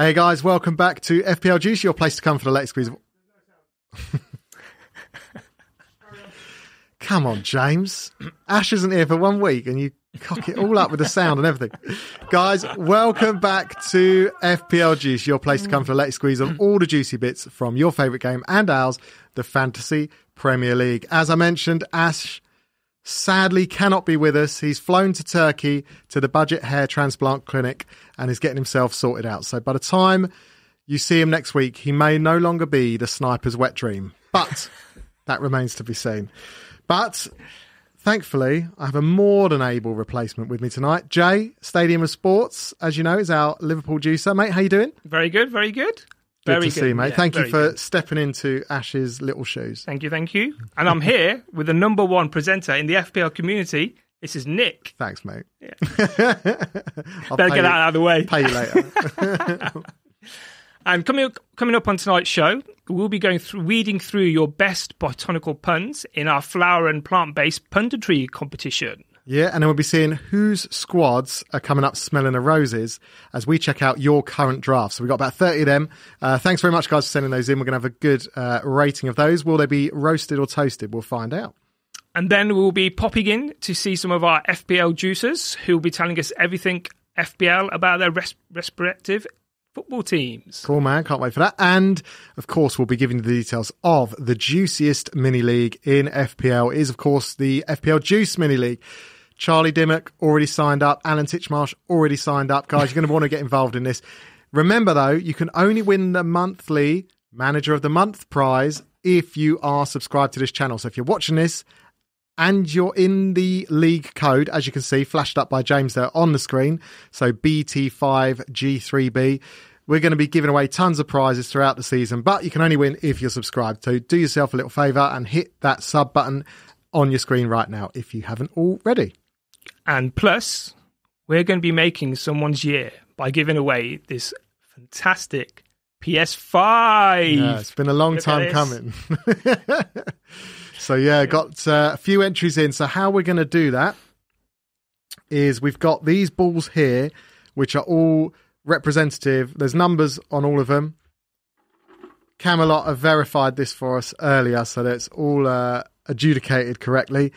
Hey guys, welcome back to FPL Juice, your place to come for the latest squeeze. of- come on, James. Ash isn't here for one week and you cock it all up with the sound and everything. Guys, welcome back to FPL Juice, your place to come for the latest squeeze of all the juicy bits from your favourite game and ours, the Fantasy Premier League. As I mentioned, Ash sadly cannot be with us. He's flown to Turkey to the budget hair transplant clinic and is getting himself sorted out. So by the time you see him next week, he may no longer be the sniper's wet dream, but that remains to be seen. But thankfully, I have a more than able replacement with me tonight. Jay, Stadium of Sports, as you know, is our Liverpool juicer. Mate, how you doing? Very good, very good. Good very to see you, mate. Yeah, Thank you for good. stepping into Ash's little shoes. Thank you, thank you. And I'm here with the number one presenter in the FPL community. This is Nick. Thanks, mate. Yeah. Better get that out of the way. Pay you later. And coming up, coming up on tonight's show, we'll be going through weeding through your best botanical puns in our flower and plant based punditry competition. Yeah, and then we'll be seeing whose squads are coming up smelling the roses as we check out your current draft. So we've got about 30 of them. Uh, thanks very much, guys, for sending those in. We're going to have a good uh, rating of those. Will they be roasted or toasted? We'll find out. And then we'll be popping in to see some of our FPL juicers who will be telling us everything FPL about their res- respective football teams. Cool, man. Can't wait for that. And of course, we'll be giving you the details of the juiciest mini league in FPL. It is, of course, the FPL Juice mini league. Charlie Dimmock already signed up. Alan Titchmarsh already signed up. Guys, you're going to want to get involved in this. Remember, though, you can only win the monthly Manager of the Month prize if you are subscribed to this channel. So if you're watching this and you're in the league code, as you can see, flashed up by James there on the screen. So BT5G3B. We're going to be giving away tons of prizes throughout the season, but you can only win if you're subscribed. So do yourself a little favor and hit that sub button on your screen right now if you haven't already. And plus, we're going to be making someone's year by giving away this fantastic PS5. Yeah, it's been a long Look time coming. so yeah, got uh, a few entries in. So how we're going to do that is we've got these balls here, which are all representative. There's numbers on all of them. Camelot have verified this for us earlier, so that it's all uh, adjudicated correctly.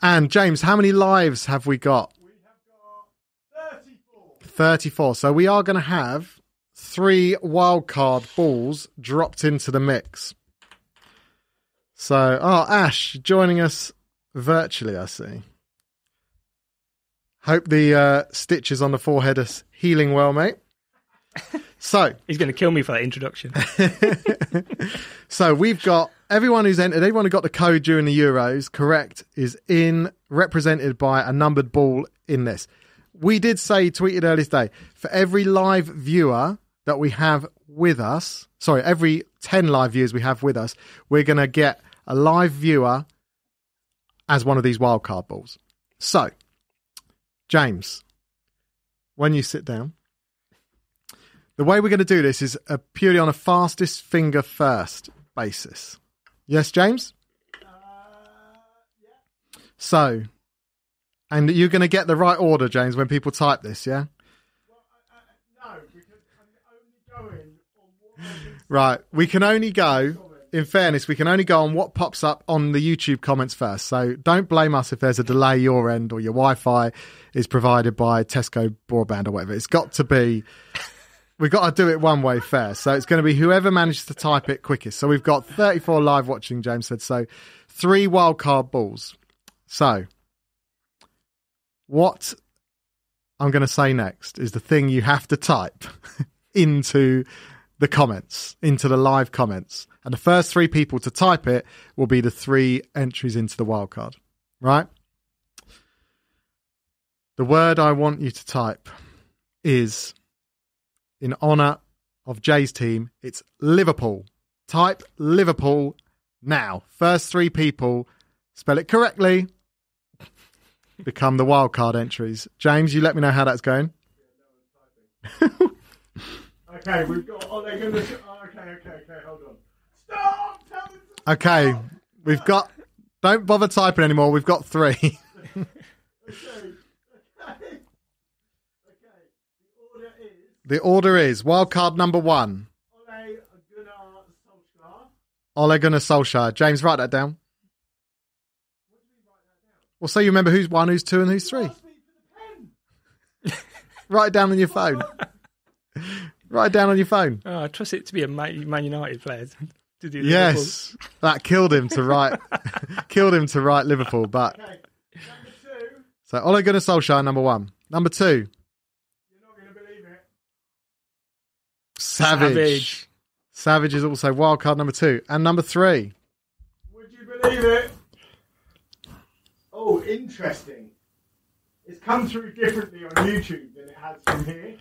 And James, how many lives have we got? We have got 34. 34. So we are going to have three wildcard balls dropped into the mix. So, oh, Ash joining us virtually, I see. Hope the uh, stitches on the forehead are healing well, mate. So, He's going to kill me for that introduction. so we've got everyone who's entered, everyone who got the code during the Euros, correct, is in represented by a numbered ball in this. We did say, tweeted earlier today, for every live viewer that we have with us, sorry, every 10 live viewers we have with us, we're going to get a live viewer as one of these wildcard balls. So, James, when you sit down, the way we're going to do this is uh, purely on a fastest finger first basis. Yes, James? So, and you're going to get the right order, James, when people type this, yeah? Right. We can only go, in fairness, we can only go on what pops up on the YouTube comments first. So don't blame us if there's a delay your end or your Wi Fi is provided by Tesco broadband or whatever. It's got to be, we've got to do it one way first. So it's going to be whoever manages to type it quickest. So we've got 34 live watching, James said. So three wildcard balls. So what I'm going to say next is the thing you have to type into the comments, into the live comments. And the first three people to type it will be the three entries into the wildcard. Right? The word I want you to type is in honor of Jay's team, it's Liverpool. Type Liverpool now. First three people spell it correctly. Become the wildcard entries. James, you let me know how that's going. Okay, we've got. Oh, they're going to. Oh, okay, okay, okay. Hold on. Stop! Tell them to Okay, we've got. Don't bother typing anymore. We've got three. Okay, okay, okay. The order is The order is wild card number one, Ole Gunnar Solskjaer. Ole Gunnar Solskjaer. James, write that down. Well, so you remember who's one, who's two, and who's three. Ask me for the pen. Write it down on your phone. Write it down on your phone. Oh, I trust it to be a Man Man United player to do. Liverpool. Yes, that killed him to write. killed him to write Liverpool. But Okay. Two. so Ole Gunnar Solskjaer, number one. Number two, You're not going to believe it. Savage. Savage. Savage is also wild card number two, and number three. Would you believe it? Oh, interesting. It's come through differently on YouTube than it has from here.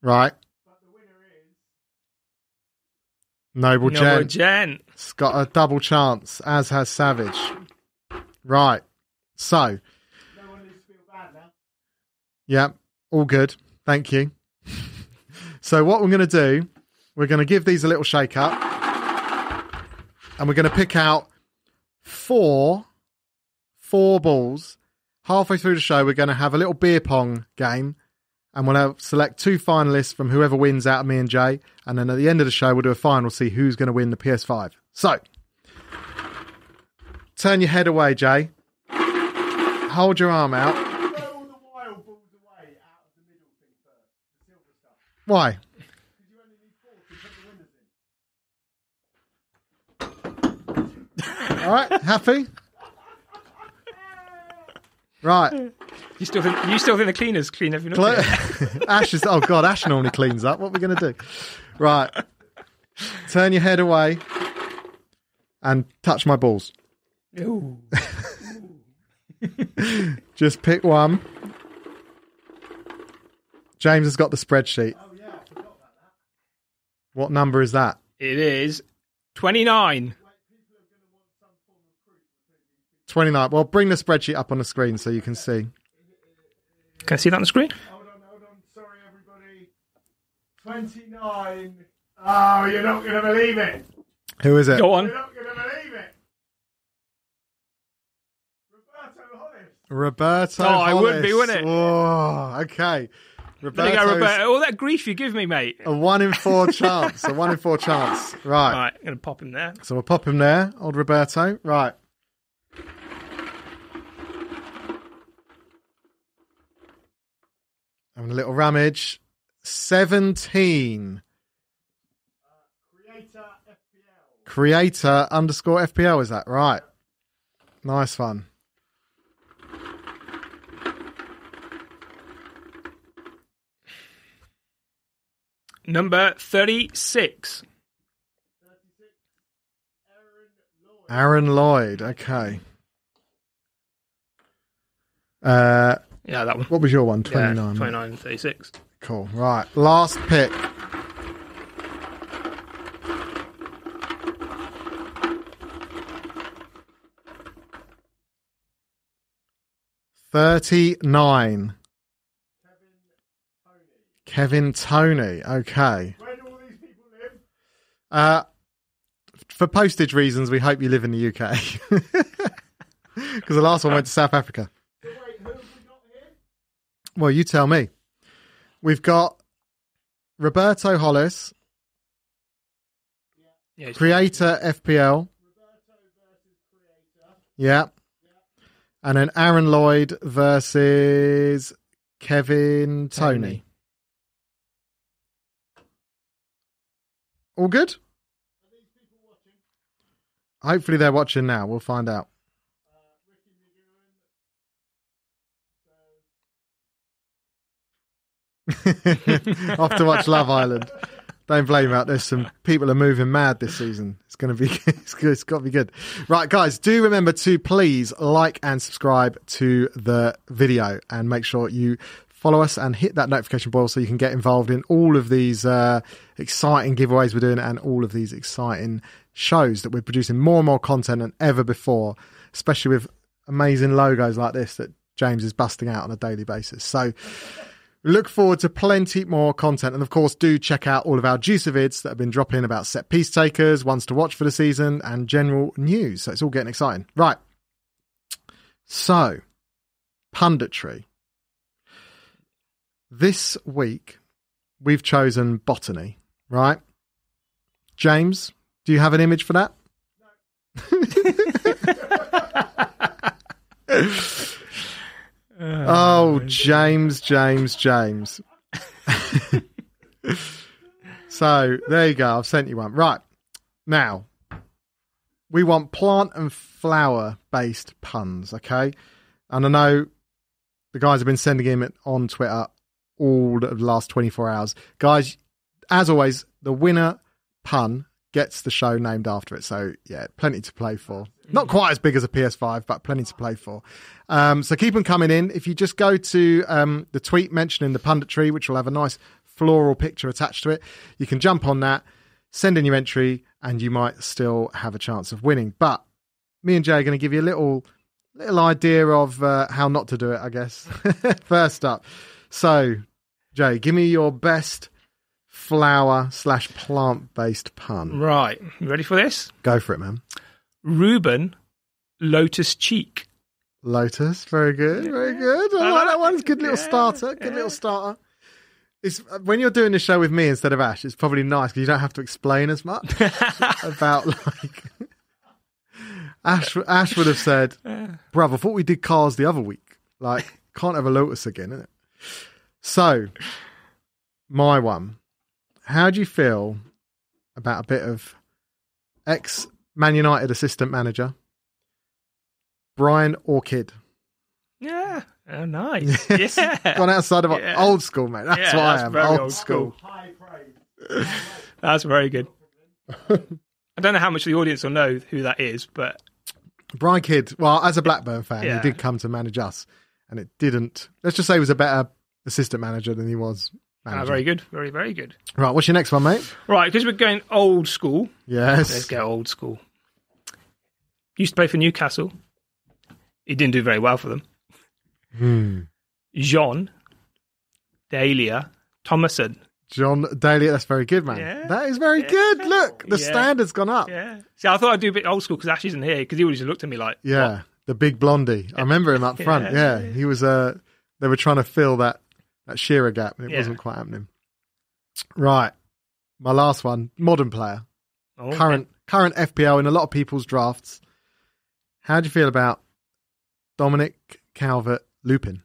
Right, But the winner is. Noble No, Gent. Gent. It's got a double chance, as has Savage. Right. So, No one needs to feel bad now. yeah, all good. Thank you. so, what we're going to do, we're going to give these a little shake up. And we're going to pick out four, four balls. Halfway through the show, we're going to have a little beer pong game. And we'll select two finalists from whoever wins out of me and Jay. And then at the end of the show, we'll do a final, We'll see who's going to win the PS5. So, turn your head away, Jay. Hold your arm out. Why? All right, happy? Right. Hmm. You still think you still think the cleaners clean everything up? Cl- Ash is, oh God, Ash normally cleans up. What are we going to do? Right. Turn your head away and touch my balls. Ooh. Just pick one. James has got the spreadsheet. Oh, yeah, I forgot about that. What number is that? It is twenty nine. 29. Well, bring the spreadsheet up on the screen so you can see. Can I see that on the screen? Hold on, hold on. Sorry, everybody. 29. Oh, you're not going to believe it. Who is it? Go You're on. not going to believe it. Roberto Hollis. Roberto. Oh, I would be, wouldn't it? Oh, okay. There you go, Roberto. All that grief you give me, mate. a one in four chance. A one in four chance. Right. Right, I'm gonna pop him there. So we'll pop him there, old Roberto. Right. Having a little rummage. 17. Creator FPL. Creator underscore FPL, is that right? Nice one. Number thirty six. Aaron Lloyd. Okay. Uh, Yeah, that one. what was your one? Yeah, 29. 29 36. Cool. Right. Last pick. Thirty-nine. Kevin Tony. Okay. Where do all these people live? Uh, for postage reasons, we hope you live in the UK. Because the last one went to South Africa. So wait, who have we got here? Well, you tell me. We've got Roberto Hollis, Yeah, creator FPL. Yeah. And then Aaron Lloyd versus Kevin Tony. Tony. All good? Hopefully they're watching now. We'll find out. Off to watch Love Island. Don't blame out. There's some people are moving mad this season. It's going to be it's, it's got to be good. Right, guys, do remember to please like and subscribe to the video and make sure you follow us and hit that notification bell so you can get involved in all of these uh, exciting giveaways we're doing and all of these exciting shows that we're producing more and more content than ever before, especially with amazing logos like this that James is busting out on a daily basis. So look forward to plenty more content. And of course, do check out all of our juicy vids that have been dropping about set piece takers, ones to watch for the season, and general news. So it's all getting exciting. Right. So, punditry. This week, we've chosen botany, right? James, do you have an image for that? Uh, oh, James, James, James. so there you go. I've sent you one. Right. Now, we want plant and flower based puns, okay? And I know the guys have been sending him it on Twitter all the last 24 hours. Guys, as always, the winner pun gets the show named after it. So, yeah, plenty to play for. Not quite as big as a PS5, but plenty to play for. Um, so keep them coming in. If you just go to um, the tweet mentioning the punditry, which will have a nice floral picture attached to it, you can jump on that, send in your entry, and you might still have a chance of winning. But me and Jay are going to give you a little little idea of uh, how not to do it, I guess. First up, so Jay, give me your best flower slash plant based pun. Right. You ready for this? Go for it, man. Ruben, lotus cheek. Lotus, very good, very good. I I like like that one. It's a good little Yeah, starter. Good yeah. little starter. It's uh, when you're doing the show with me instead of Ash. It's probably nice because you don't have to explain as much about like. Ash, Ash would have said, "Bruv, I thought we did cars the other week. Like, can't have a Lotus again, innit?" So, my one. How do you feel about a bit of ex Man United assistant manager Brian Orchid? Yeah. Oh, nice. Yeah. Gone outside of Yeah. old school, mate. That's Yeah, what that's I am. very Old, old school. school. High praise. That's very good. I don't know how much the audience will know who that is, but Brian Kidd, well, as a Blackburn fan, Yeah. he did come to manage us, and it didn't. Let's just say he was a better assistant manager than he was uh, very good. Very, very good. Right, what's your next one, mate? Right, because we're going old school. Yes. Let's go old school. Used to play for Newcastle. He didn't do very well for them. Hmm. Jean Dahlia Thomason. John Daly, that's very good, man. Yeah. That is very Yeah. good. Look, the Yeah. standard's gone up. Yeah. See, I thought I'd do a bit old school because Ash isn't here because he always looked at me like, Yeah, the big blondie. I remember him up front. Yeah, Yeah. he was. Uh, they were trying to fill that that Shearer gap, and it Yeah. wasn't quite happening. Right, my last one, modern player, oh, current current FPL in a lot of people's drafts. How do you feel about Dominic Calvert Lupin?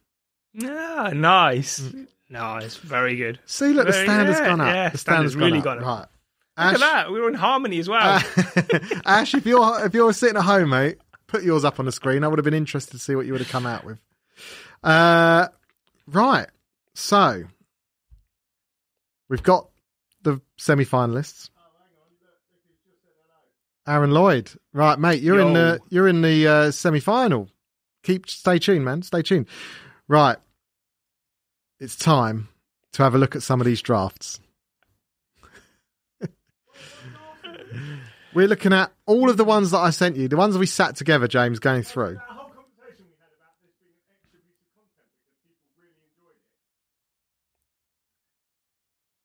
Yeah, nice. Nice. Very good. See, look, the Very- standard's yeah, gone up. yeah, the standard's standard's really gone up. gone Right, Look at that. We were in harmony as well. Ash, if you're if you're sitting at home, mate, put yours up on the screen. I would have been interested to see what you would have come out with. Uh, right. So we've got the semi-finalists. Aaron Lloyd, right, mate. You're in the you're in the uh, semi-final. Keep stay tuned, man. Stay tuned. Right, it's time to have a look at some of these drafts. We're looking at all of the ones that I sent you, the ones we sat together, James, going through. That whole conversation we had about this being an extra piece of content because people really enjoyed it.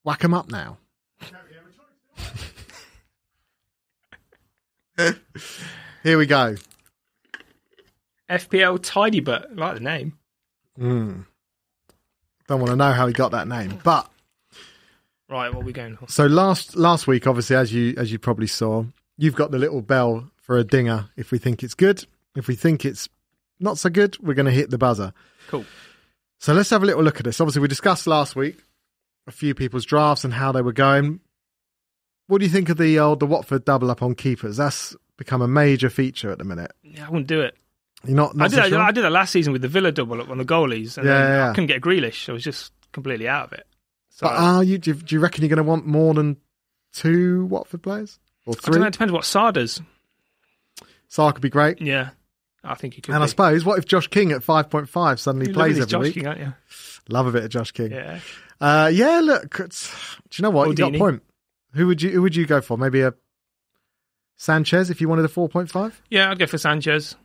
Whack 'em up now. Don't really have a choice, do I? Here we go. FPL Tidy Butt. I like the name. Mm. Don't want to know how he got that name, but Right, what are we going for? so last last week, obviously, as you as you probably saw, you've got the little bell for a dinger if we think it's good. If we think it's not so good, we're going to hit the buzzer. Cool. So let's have a little look at this. Obviously, we discussed last week a few people's drafts and how they were going. What do you think of the old the Watford double up on keepers? That's become a major feature at the minute. Yeah, I wouldn't do it. You're not, I did, so that, sure? I did that last season with the Villa double up on the goalies. And Yeah, yeah, yeah. I couldn't get a Grealish. I was just completely out of it. So, But uh, are you? Do, you? reckon you're going to want more than two Watford players or I don't three? know, it depends what Sarr does. Sark could be great. Yeah, I think he could. And I suppose, what if Josh King at five point five suddenly You're plays every Josh week? King, aren't you? Love a bit of Josh King. Yeah. Uh, yeah. Look, do you know what? You got a point. Who would you? Who would you go for? Maybe a Sanchez if you wanted a four point five. Yeah, I'd go for Sanchez.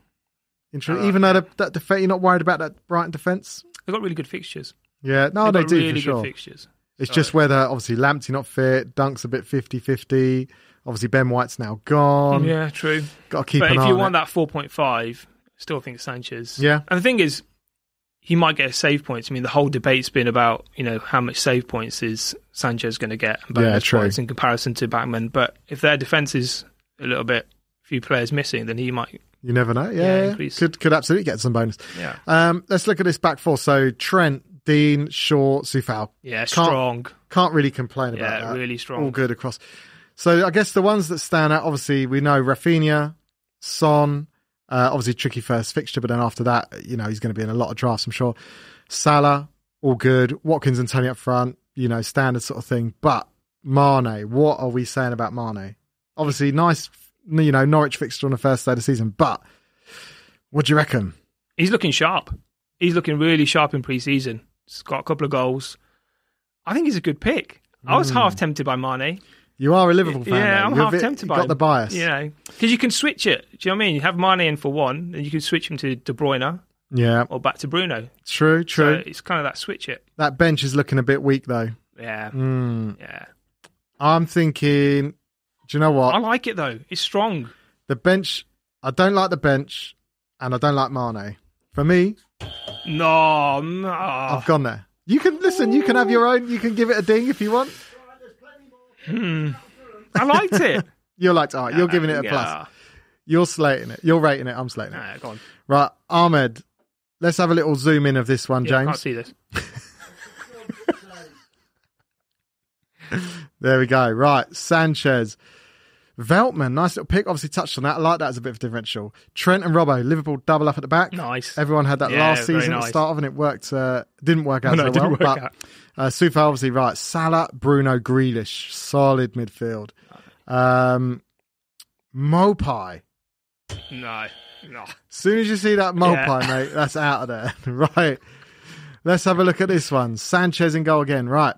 Inter- Uh, Even though the, that def- you're not worried about that Brighton defence. They've got really good fixtures. Yeah, no, They've they do really for sure. good fixtures. It's So- just whether obviously Lamptey not fit, Dunk's a bit 50-50. Obviously Ben White's now gone. yeah, true. Got to keep but if you want it. that 4.5, still think Sanchez. Yeah. And the thing is, he might get save points. I mean, the whole debate's been about you know how much save points is Sanchez going to get and Yeah, bonus true. points in comparison to Bachmann. But if their defense is a little bit few players missing, then he might. You never know. Yeah, Yeah, yeah. could could absolutely get some bonus. Yeah, Um, let's look at this back four. So Trent, Dean, Shaw, Coufal. yeah, Can't- strong. Can't really complain about Yeah, that. really strong. All good across. So I guess the ones that stand out, obviously, we know Raphinha, Son, uh, obviously tricky first fixture, but then after that, you know, he's going to be in a lot of drafts, I'm sure. Salah, all good. Watkins and Toney up front, you know, standard sort of thing. But Mane, what are we saying about Mane? Obviously, nice, you know, Norwich fixture on the first day of the season, but what do you reckon? He's looking sharp. He's looking really sharp in pre-season. He's got a couple of goals. I think he's a good pick. I was half tempted by Mane. You are a Liverpool fan. yeah, though. I'm You're half bit- tempted by got him. the bias. You know, because you can switch it. Do you know what I mean? You have Mane in for one, and you can switch him to De Bruyne Yeah, or back to Bruno. true, true. So it's kind of that switch it. that bench is looking a bit weak, though. Yeah, Mm. yeah. I'm thinking, do you know what? I like it though. It's strong. The bench, I don't like the bench, and I don't like Mane. For me, No, no. I've gone there. You can listen. You can have your own. You can give it a ding if you want. Hmm. I liked it. You're like, all right, you're giving it a plus. You're slating it. You're rating it. I'm slating it. Nah, go on. Right, Ahmed. Let's have a little zoom in of this one, Yeah, I can't James. see this. There we go. Right, Sanchez. Veltman, nice little pick. Obviously touched on that. I like that as a bit of a differential. Trent and Robbo, Liverpool double up at the back. Nice. Everyone had that Yeah, last season at the start of, and it worked. Uh, didn't work out No, so well. work but out. Uh, Coufal obviously right. Salah, Bruno, Grealish, solid midfield. Um, Maupay. No, no. Soon as you see that Maupay, Yeah. mate, that's out of there. right. Let's have a look at this one. Sanchez in goal again. Right.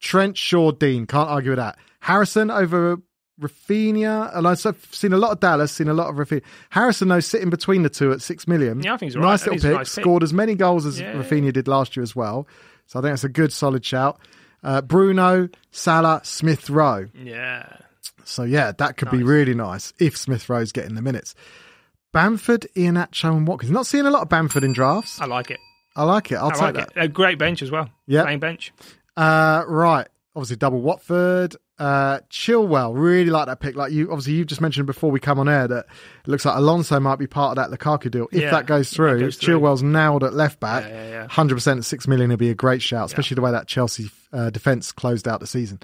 Trent Shaw Dean. Can't argue with that. Harrison over Raphinha. And I've seen a lot of Dallas, seen a lot of Raphinha. Harrison, though, sitting between the two at six million. Yeah, I think he's right. Nice little pick. nice pick. Scored as many goals as Yeah. Raphinha did last year as well. So I think that's a good, solid shout. Uh, Bruno, Salah, Smith Rowe. Yeah. So yeah, that could be really nice if Smith Rowe's getting the minutes. Bamford, Iheanacho, and Watkins. Not seeing a lot of Bamford in drafts. I like it. I like it. I'll I take like that. it. A great bench as well. Yeah. Playing bench. Uh, right. Obviously, double Watford. Uh, Chilwell. Really like that pick. Like you, obviously, you just mentioned before we come on air that it looks like Alonso might be part of that Lukaku deal. If Yeah, that goes if that through, goes through. Chilwell's nailed at left back. Yeah, yeah. Hundred percent six million would be a great shout, especially the way that Chelsea uh, defense closed out the season.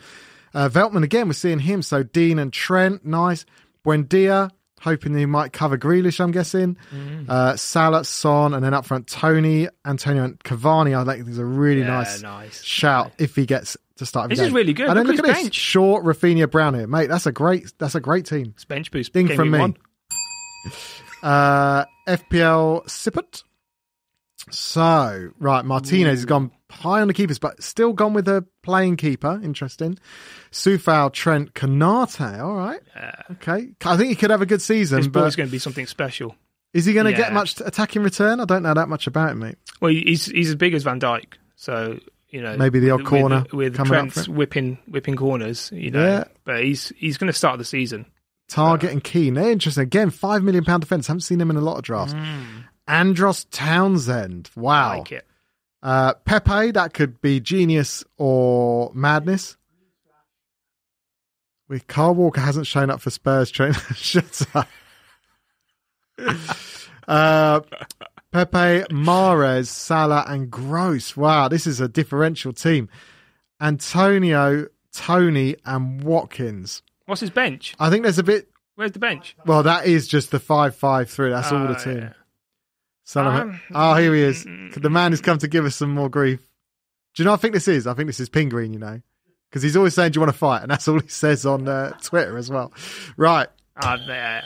Uh, Veltman again, we're seeing him. So Dean and Trent, nice. Buendia, hoping he might cover Grealish. I'm guessing. Mm. Uh, Salah, Son, and then up front Toney, Antonio, and Cavani. I think there's a really Yeah, nice, nice. shout if he gets to start. This is really good. And then Look at his this: bench. Short, Raphinha, Brown here, mate. That's a great. That's a great team. It's bench boost. Game from me. one. Uh, FPL Sippert. So, right, Martinez has gone high on the keepers, but still gone with a playing keeper. Interesting. Coufal, Trent, Konate. All right. Okay. I think he could have a good season, This boy's but going to be something special. is he going to get Yeah. much attacking return? I don't know that much about him, mate. Well, he's he's as big as Van Dijk, so you know Maybe the odd with- corner with coming up Trent's whipping whipping corners. You know, Yeah. but he's he's going to start the season. Targett and Keane. They're interesting. Again, £5 million defence. Haven't seen him in a lot of drafts. Andros Townsend. Wow. I like it. Uh, Pepe, that could be genius or madness. With Carl Walker hasn't shown up for Spurs training. Shut up. uh, Pepe, Mahrez, Salah, and Gross. Wow, this is a differential team. Antonio, Toney, and Watkins. What's his bench? I think there's a bit. Where's the bench? Well, that is just the five-five-three. That's all the Oh, team. yeah. A- Um, oh, here he is. The man has come to give us some more grief. Do you know what I think this is? I think this is Pingreen, you know, because he's always saying, "Do you want to fight?" And that's all he says on uh, Twitter as well. Right? Ah, there.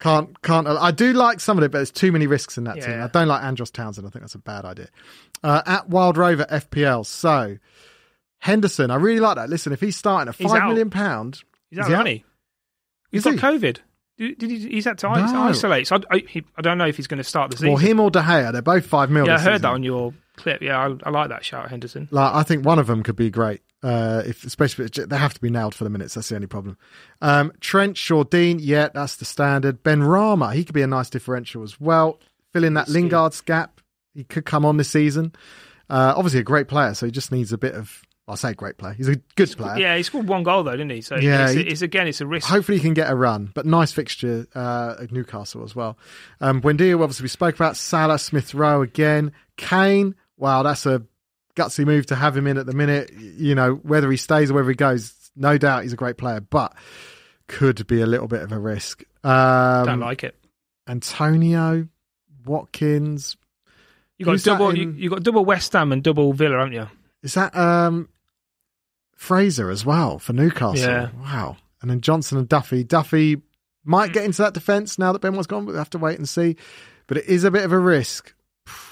Can't can't. I do like some of it, but there's too many risks in that team. I don't like Andros Townsend. I think that's a bad idea. Uh, at Wild Rover FPL, so Henderson, I really like that. Listen, if he's starting a He's five out. million pound, He's Is out he of out? money. He's Is got he? COVID. Did, he, he's had to No. isolate. So I, I, he, I don't know if he's going to start the season. well, him or De Gea, they're both five million. yeah, I heard that on your clip. Yeah, I, I like that shout, Henderson. Like, I think one of them could be great. Uh, if especially if they have to be nailed for the minutes. That's the only problem. Um, Trent Shawdeen, yeah, that's the standard. Benrahma, he could be a nice differential as well. Fill in that. Lingard's gap He could come on this season. Uh, obviously, a great player, so he just needs a bit of. I'll say great player. He's a good player. Yeah, he scored one goal though, didn't he? So Yeah, it's, it's again, it's a risk. Hopefully, he can get a run, but nice fixture uh, at Newcastle as well. Um, Buendia, obviously, we spoke about Salah, Smith Rowe again. Kane, wow, that's a gutsy move to have him in at the minute. You know, whether he stays or whether he goes, no doubt he's a great player, but could be a little bit of a risk. Um, Don't like it. Antonio, Watkins. You got double. You, in- you got double West Ham and double Villa, haven't you? Is that um, Fraser as well for Newcastle? Yeah. Wow. And then Johnson and Duffy. Duffy might get into that defence now that Benmore's gone, but we have to wait and see. But it is a bit of a risk.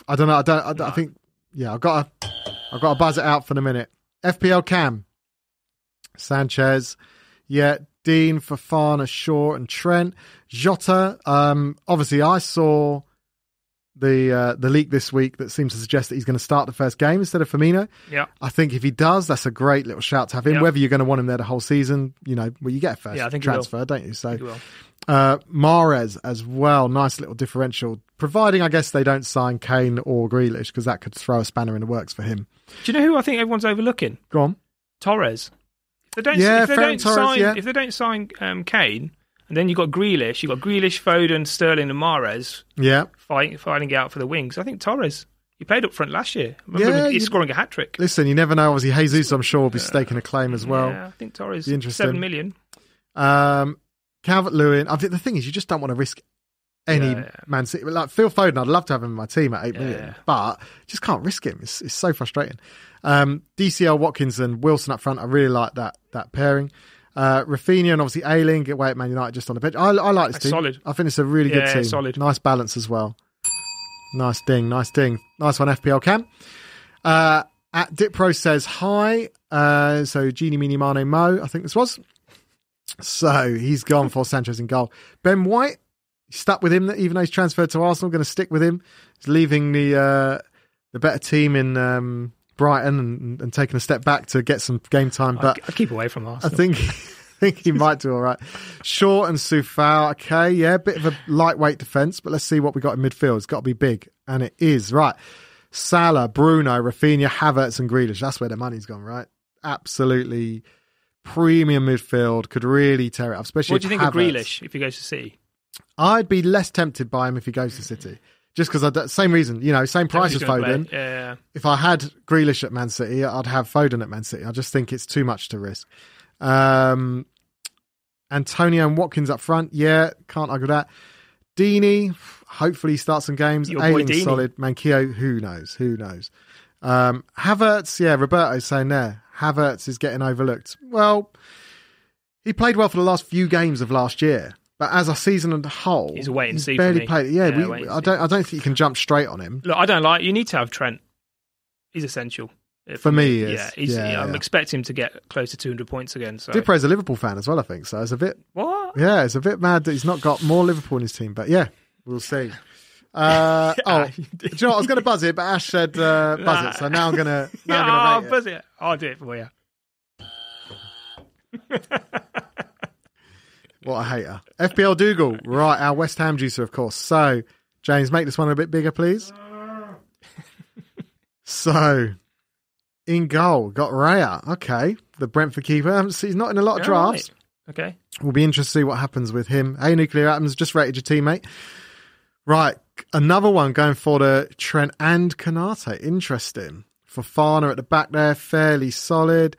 I don't know. I don't. I, don't- I think. Yeah, I've got to. I've got to buzz it out for the minute. FPL Cam, Sanchez, yeah, Dean, Fofana, Shaw, and Trent, Jota. Um, obviously, I saw the uh, the leak this week that seems to suggest that he's going to start the first game instead of Firmino. Yeah. I think if he does, that's a great little shout to have him. Yeah. Whether you're going to want him there the whole season, you know, well, you get a first Yeah, I think transfer, don't you? So uh, Mahrez as well, nice little differential. Providing, I guess, they don't sign Kane or Grealish because that could throw a spanner in the works for him. Do you know who I think everyone's overlooking? Go on. Torres. If they don't, Yeah, if they don't Torres, sign, yeah. if they don't sign um, Kane, and then you have got Grealish, you have got Grealish, Foden, Sterling, and Mahrez Yeah, fighting fighting out for the wings. I think Torres. He played up front last year. Yeah, he's you- scoring a hat trick. listen, you never know. Obviously, Jesus, I'm sure, will be staking a claim as well. yeah, I think Torres Be interesting. seven million. Um, Calvert Lewin. I think the thing is, you just don't want to risk any Yeah, yeah. Man City. Like Phil Foden, I'd love to have him in my team at eight Yeah, million, but just can't risk him. It's, it's so frustrating. Um, DCL Watkins and Wilson up front. I really like that that pairing. Uh, Raphinha and obviously Ayling get away at Man United just on the bench. I, I like this team. solid. I think it's a really good Yeah, team. solid. Nice balance as well. Nice ding, nice ding. Nice one, FPL Cam. Uh, at Dipro says hi. Uh, so Genie Mini Mane Mo, I think this was. So he's gone for Sanchez in goal. Ben White, stuck with him, even though he's transferred to Arsenal, going to stick with him. He's leaving the uh, the better team in um, Brighton and, and taking a step back to get some game time. But I keep away from I think I think he might do all right. Shaw and Coufal, okay, yeah, bit of a lightweight defence, but let's see what we got in midfield. It's got to be big, and it is right. Salah, Bruno, Raphinha, Havertz, and Grealish. That's where the money's gone, right? Absolutely premium midfield could really tear it up. Especially what do you think of Havertz- Grealish if he goes to City? I'd be less tempted by him if he goes to City. Just because, same reason, you know, same price as He's gonna play. Foden. Yeah, If I had Grealish at Man City, I'd have Foden at Man City. I just think it's too much to risk. Um, Antonio and Watkins up front, yeah, can't argue that. Deeney, hopefully he starts some games. Your boy Ayling Deeney. solid. Mankio, who knows? Who knows? Um, Havertz, yeah, Roberto's saying there. Havertz is getting overlooked. Well, he played well for the last few games of last year, but as a season as a whole, He's a wait and see for Barely played. Yeah, Yeah, we, and I don't. I don't think you can jump straight on him. Look, I don't like. You need to have Trent. He's essential. Uh, For me, he is. yeah, he's, Yeah, I'm yeah. expecting him to get close to 200 points again. So Dipro's a Liverpool fan as well, I think. So it's a bit what? Yeah, it's a bit mad that he's not got more Liverpool in his team, but yeah, we'll see. Uh, oh, do you know what? I was going to buzz it, but Ash said uh, buzz it, so now I'm going to now Yeah, I'm I'll going to rate it. buzz it. I'll do it for you. What a hater. FPL Dougal, right? Our West Ham juicer, of course. So, James, make this one a bit bigger, please. so, in goal, got Raya. Okay, the Brentford keeper. Um, He's not in a lot of drafts. right. Okay. We'll be interested to see what happens with him. Hey, Nuclear Atoms, just rated your teammate. Right, another one going for the Trent and Konate. Interesting. Fofana at the back there, fairly solid.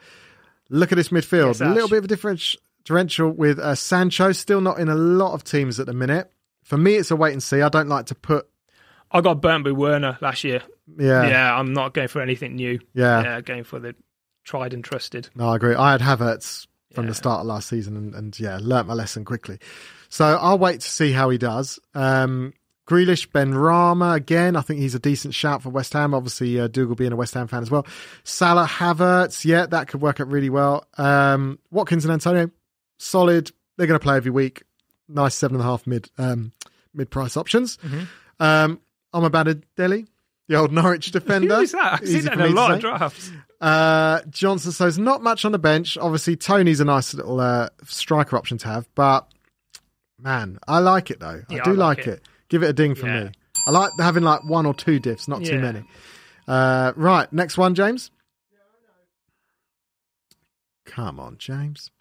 Look at this midfield. Yes, a little bit of a differential differential with uh, Sancho, still not in a lot of teams at the minute. For me, it's a wait and see. I don't like to put. I got burnt by Werner last year. Yeah, Yeah, I'm not going for anything new. yeah. Yeah, going for the tried and trusted. No, I agree. I had Havertz from the start of last season and, and yeah, learnt my lesson quickly. So I'll wait to see how he does. Um, Grealish, Benrahma, again, I think he's a decent shout for West Ham. Obviously, uh, Dougal being a West Ham fan as well. Salah, Havertz, yeah, that could work out really well. Um, Watkins and Antonio, solid. They're going to play every week. Nice seven and a half mid um, mid price options. Mm-hmm. Um, I'm about a Delhi, the old Norwich defender. Who is that? I've Easy seen that in a lot of drafts. Uh, Johnson says not much on the bench. Obviously, Toney's a nice little uh, striker option to have, but man, I like it though. I do I like like it. it. Give it a ding for Yeah. me. I like having like one or two diffs, not too Yeah. many. Uh, right, next one, James. Come on, James.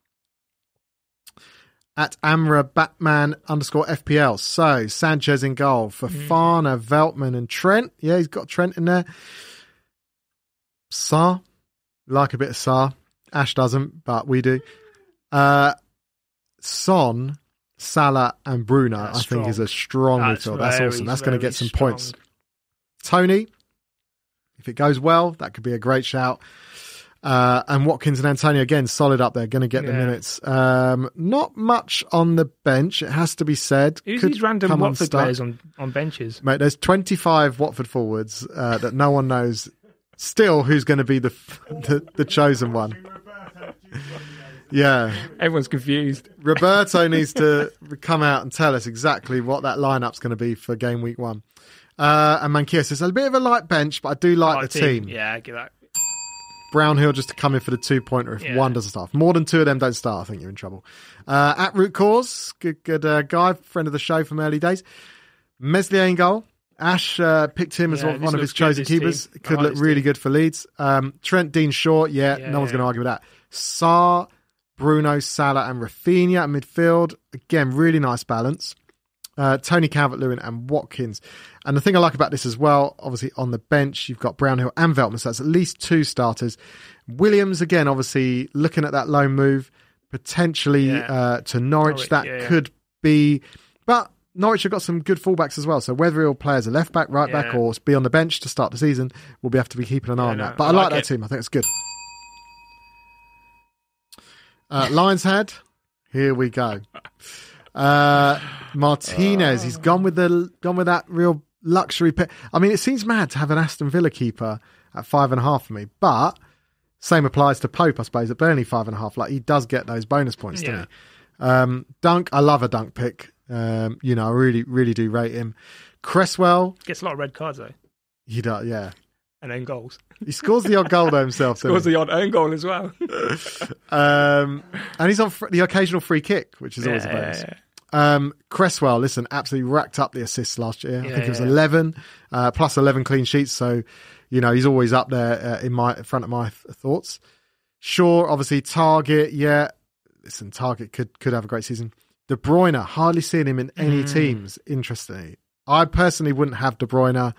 At Amra Batman underscore FPL. So Sanchez in goal for Mm-hmm. Fana, Veltman, and Trent. Yeah, he's got Trent in there. Sarr, like a bit of Sarr. Ash doesn't, but we do. Uh, Son, Salah, and Bruno. That's I think is a strong That's midfield. That's awesome. That's going to get some strong. points. Toney, if it goes well, that could be a great shout. Uh, and Watkins and Antonio again, solid up there, going to get the minutes. Um, not much on the bench, it has to be said. Who's Could these random Watford unstuck. players on, on benches? Mate, there's 25 Watford forwards uh, that no one knows still who's going to be the, the the chosen one. Yeah, Everyone's confused. Roberto needs to come out and tell us exactly what that lineup's going to be for game week one. Uh, and Mankiewicz says a bit of a light bench, but I do like Like the team. Yeah, I get that. Brownhill just to come in for the two pointer if Yeah. one doesn't start. If more than two of them don't start, I think you're in trouble. Uh, at Root Cause, good good uh, guy, friend of the show from early days. Meslier in goal. Ash uh, picked him as Yeah, one, of his chosen team. keepers. I Could look really team. good for Leeds. Um, Trent Dean Short, yeah, Yeah, no one's going to argue with that. Sarr, Bruno, Salah, and Raphinha at midfield. Again, really nice balance. Uh, Toney Calvert Lewin and Watkins. And the thing I like about this as well, obviously on the bench, you've got Brownhill and Veltman, so that's at least two starters. Williams, again, obviously looking at that loan move, potentially Yeah. uh, to Norwich. Norwich, that yeah, yeah. could be. But Norwich have got some good fullbacks as well. So whether he'll play as a left back, right back, or be on the bench to start the season, we'll be have to be keeping an eye on no, that. But I I, like like that team. I think it's good. Uh, Lions had. here we go. Uh, Martinez, he's gone with the gone with that real luxury pick. I mean, it seems mad to have an Aston Villa keeper at five and a half for me, but same applies to Pope, I suppose, at Burnley five and a half. Like he does get those bonus points, doesn't he? Um, Dunk, I love a Dunk pick. Um, you know, I really, really do rate him. Cresswell, Gets a lot of red cards though, he does, yeah. And then goals. He scores the odd goal by himself. Scores he? the odd own goal as well. Um, and he's on fr- the occasional free kick, which is always a Yeah, bonus. yeah, Um, Cresswell, listen, absolutely racked up the assists last year. I think it was yeah. 11, uh, plus 11 clean sheets. So, you know, he's always up there uh, in my in front of my th- thoughts. Sure, obviously, Targett, yeah. Listen, Targett could could have a great season. De Bruyne, hardly seeing him in any Mm. teams. Interestingly, I personally wouldn't have De Bruyne.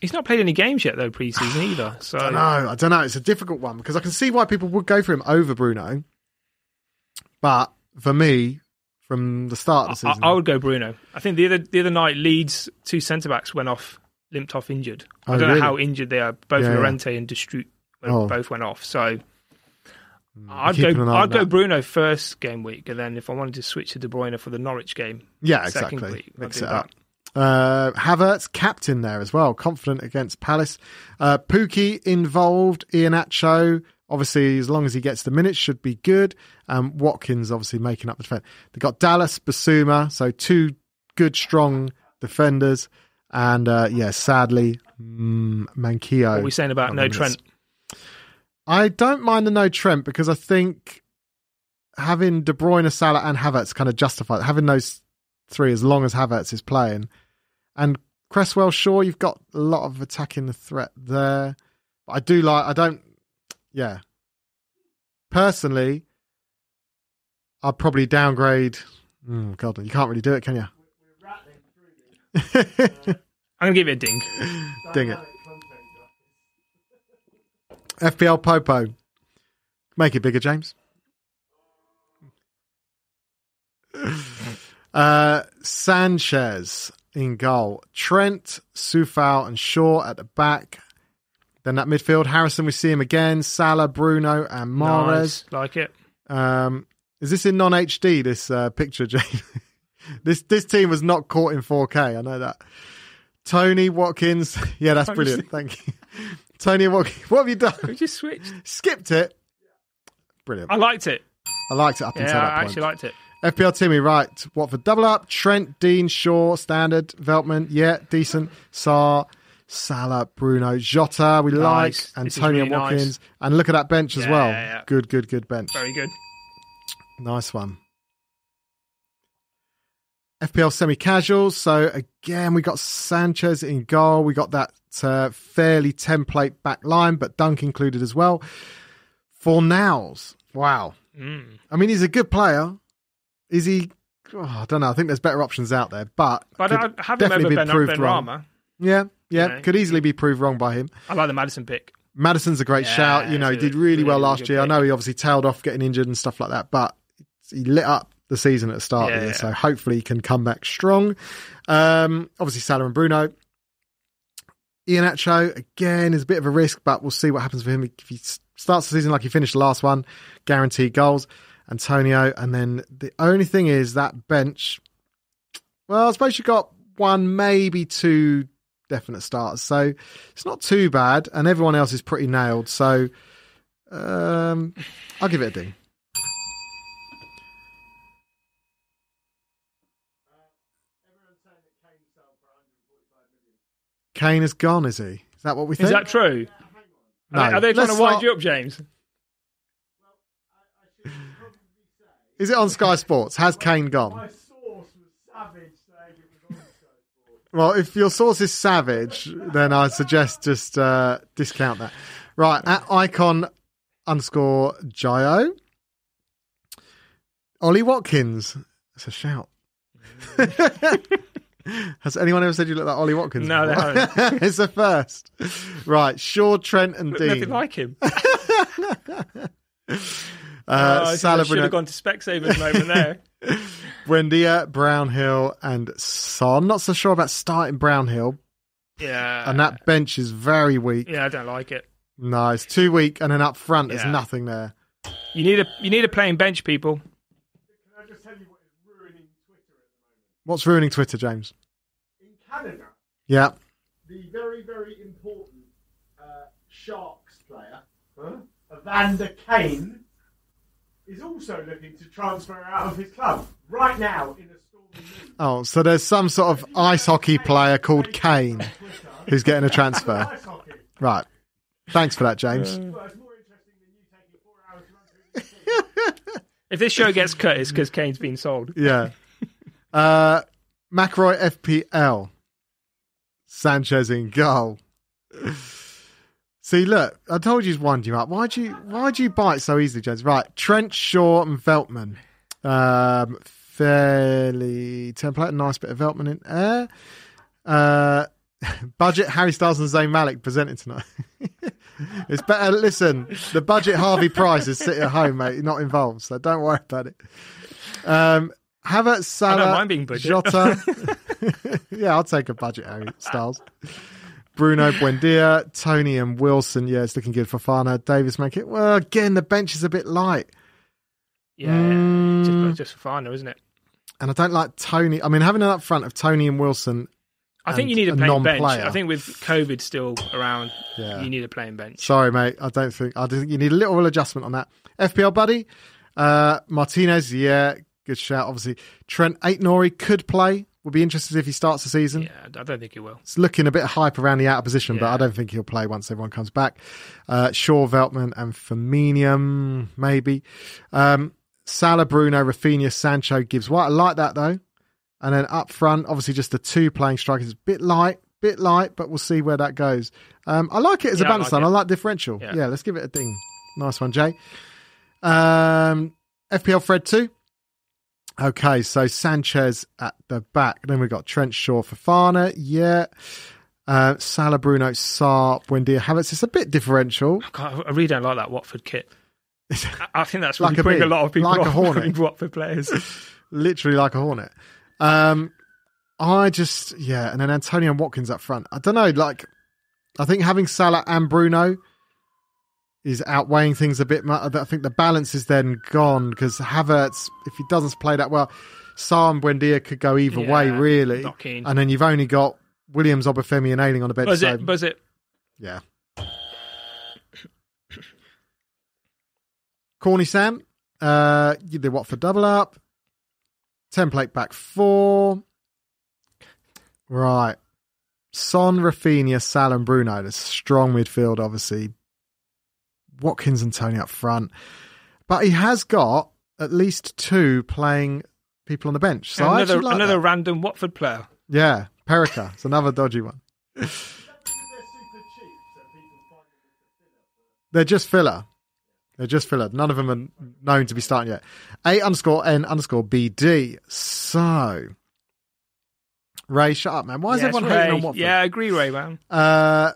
He's not played any games yet though pre-season either. So I don't know. I don't know. It's a difficult one because I can see why people would go for him over Bruno. But for me, from the start of the I, season, I would go Bruno. I think the other the other night Leeds two centre backs went off, limped off injured. I Oh, don't really? know how injured they are. Both Yeah, yeah. And Destrute Oh. Hmm, both went off. So I'd keeping go an eye on I'd go that. Bruno first game week, and then if I wanted to switch to De Bruyne for the Norwich game, yeah, second exactly. week, I'd Mix it up. Uh, Havertz captain there as well, confident against Palace. Uh, Pukki involved. Iheanacho, obviously, as long as he gets the minutes, should be good. Um, Watkins obviously making up the defense. They've got Dallas, Basuma, so two good, strong defenders. And uh, yeah, sadly, mm, Mankio. What are we saying about no. Trent? I don't mind the no Trent because I think having De Bruyne, Salah, and Havertz kind of justify having those three as long as Havertz is playing. And Cresswell, sure, you've got a lot of attacking threat there. But I do like, I don't, yeah. Personally, I'd probably downgrade. Mm, God, you can't really do it, can you? I'm gonna give it a ding. Ding it. FPL Popo. Make it bigger, James. Uh, Sanchez in goal. Trent, Coufal, and Shaw at the back. Then that midfield, Harrison, we see him again. Salah, Bruno, and Mahrez. Nice. like it. Um, is this in non HD? This uh, picture, James. this this team was not caught in 4K. I know that. Toney Watkins. Yeah, that's brilliant. Thank you. Toney Watkins. What have you done? We just switched. Skipped it. Brilliant. I liked it. I liked it up until Yeah, that I point. actually liked it. FPL Timmy, right. Watford double up. Trent, Dean, Shaw, standard. Veltman, yeah, decent. Sarr, Salah, Bruno, Jota, we like. Nice. Is Toney really nice. Watkins. And look at that bench as Yeah, well. yeah. Good, good, good bench. Very good. Nice one. FPL semi casuals. So again, we got Sanchez in goal. We got that uh, fairly template back line, but Dunk included as well. For nows, wow. Mm. I mean, he's a good player. Is he? Oh, I don't know. I think there's better options out there, but But could I haven't definitely been proved Ben wrong. Rama. Yeah, yeah, You know. could easily be proved wrong by him. I like the Maddison pick. Maddison's a great Yeah, shout. You know, he did really well last year. I know he obviously tailed off getting injured and stuff like that, but he lit up the season at the start Yeah, yeah. So hopefully he can come back strong. Um, obviously, Salah and Bruno. Iheanacho, again, is a bit of a risk, but we'll see what happens for him. If he starts the season like he finished the last one, guaranteed goals. Antonio, and then the only thing is that bench. Well, I suppose you got one, maybe two definite starters, so it's not too bad, and everyone else is pretty nailed. So, um, I'll give it a ding. Kane is gone, is he? Is that what we think? Is that true? No. Are they, are they trying Let's to wind not- you up, James? Is it on Sky Sports? Has Kane gone? My source was savage saying it was on Sky Sports. Well, if your source is savage, then I suggest just uh, discount that. Right, at icon underscore Gio. Ollie Watkins. That's a shout. Has anyone ever said you look like Ollie Watkins? No, they before? it's the first. Right, Shaw, Trent, and Look Digne. nothing like him. uh, oh, I Salah, should have gone to Specsavers moment there. Buendia, Brownhill, and Son. Not so sure about starting Brownhill, Yeah. and that bench is very weak. Yeah, I don't like it. No, it's too weak, and then up front, there's Yeah. nothing there. You need a you need a playing bench, people. Can I just tell you what is ruining Twitter at the moment? What's ruining Twitter, James? In Canada, Yeah. the very, very important uh, Sharks player, Evander Kane, is also looking to transfer out of his club right now in a stormy mood. Oh, so there's some sort of ice hockey player called Kane who's getting a transfer. Right. Thanks for that, James. Well, it's more interesting than you taking four hours to run through this thing. If this show gets cut, it's because Kane's been sold. Yeah. Uh, McRoy FPL. Sanchez in goal. See, look, I told you he's wound you up. Why'd you why'd you bite so easily, James? Right, Trent Shaw and Veltman. Um, fairly template, a nice bit of Veltman in there. Uh, budget Harry Styles and Zayn Malik presenting tonight. it's better. Listen, the budget Harvey Price is sitting at home, mate. You're not involved, so don't worry about it. Um, Havertz, Salah, mind being budget. Jota. yeah, I'll take a budget Harry Styles. Bruno Buendia, Toney and Wilson. Yeah, it's looking good Fofana. Davis make it. Well, again, the bench is a bit light. Yeah, Mm. just, just though, isn't it? And I don't like Toney. I mean, having an up front of Toney and Wilson. I think you need a a playing bench. I think with COVID still around, Yeah. you need a playing bench. Sorry, mate. I don't think. I think you need a little adjustment on that. FPL buddy. Uh, Martinez, yeah, good shout. Obviously, Trent Nori could play. Would be interested if he starts the season. Yeah, I don't think he will. It's looking a bit hype around the out of position, but I don't think he'll play once everyone comes back. Uh, Shaw, Veltman, and Firminium, maybe. Um, Salah, Bruno, Raphinha, Sancho, Gibbs White. I like that though. And then up front, obviously just the two playing strikers. Bit light, bit light, but we'll see where that goes. Um, I like it as a Yeah, I balance like line. it. I like differential. Yeah. Yeah. let's give it a ding. Nice one, Jay. Um, FPL Fred 2. Okay, so Sanchez at the back. Then we've got Trent Shaw Fofana. Yeah. Uh, Salah, Bruno, Sarr, Buendia, Havertz. It's a bit differential. God, I really don't like that Watford kit. I- think that's Like really a putting bee, a lot of people like a hornet. Watford players. Literally like a hornet. Um, I just, yeah. And then Antonio and Watkins up front. I don't know. Like, I think having Salah and Bruno is outweighing things a bit. I think the balance is then gone because Havertz, if he doesn't play that well, Sarr and Buendia could go either way, really. not keen. And then you've only got Williams, Obafemi, and Ayling on the bench. Buzz so- it, buzz it. Yeah. Corny Sam, uh, you did what for double up? Template back four. Right. Son, Raphinha, Sal, and Bruno. There's strong midfield, obviously. Watkins and Toney up front. But he has got at least two playing people on the bench. So another like another random Watford player. Yeah, Perica. It's another dodgy one. Is that because they're super cheap, so people find them as the filler? They're just filler. They're just filler. None of them are known to be starting yet. A underscore N underscore BD. So, Ray, shut up, man. Why is Yes, everyone Ray. hating on Watford? Yeah, I agree, Ray, man. Uh,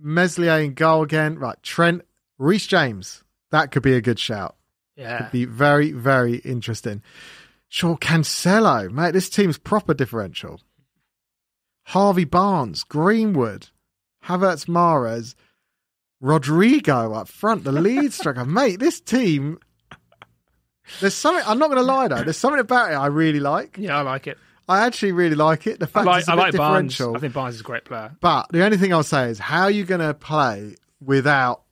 Meslier in goal again. Right, Trent, Reece James. That could be a good shout. Yeah. Could Be very, very interesting. Sure, Cancelo, mate. This team's proper differential. Harvey Barnes, Greenwood, Havertz, Mahrez, Rodrigo up front, the lead striker, mate. This team. There's something. I'm not going to lie though. There's something about it I really like. Yeah, I like it. I actually really like it. The I fact like it's a I bit like Barnes. differential. I think Barnes is a great player. But the only thing I'll say is, how are you going to play without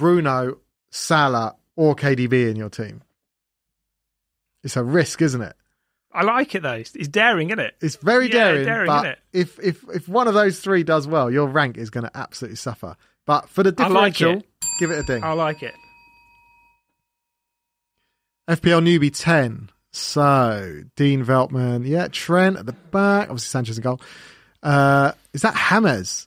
Bruno, Salah, or KDB in your team? It's a risk, isn't it? I like it though. It's, daring, isn't it? It's very Yeah, daring, daring, but if if if one of those three does well, your rank is going to absolutely suffer. But for the I like it. give it a ding. I like it. FPL newbie ten. So Digne Veltman, yeah, Trent at the back, obviously Sanchez and goal. Uh, is that Hammers,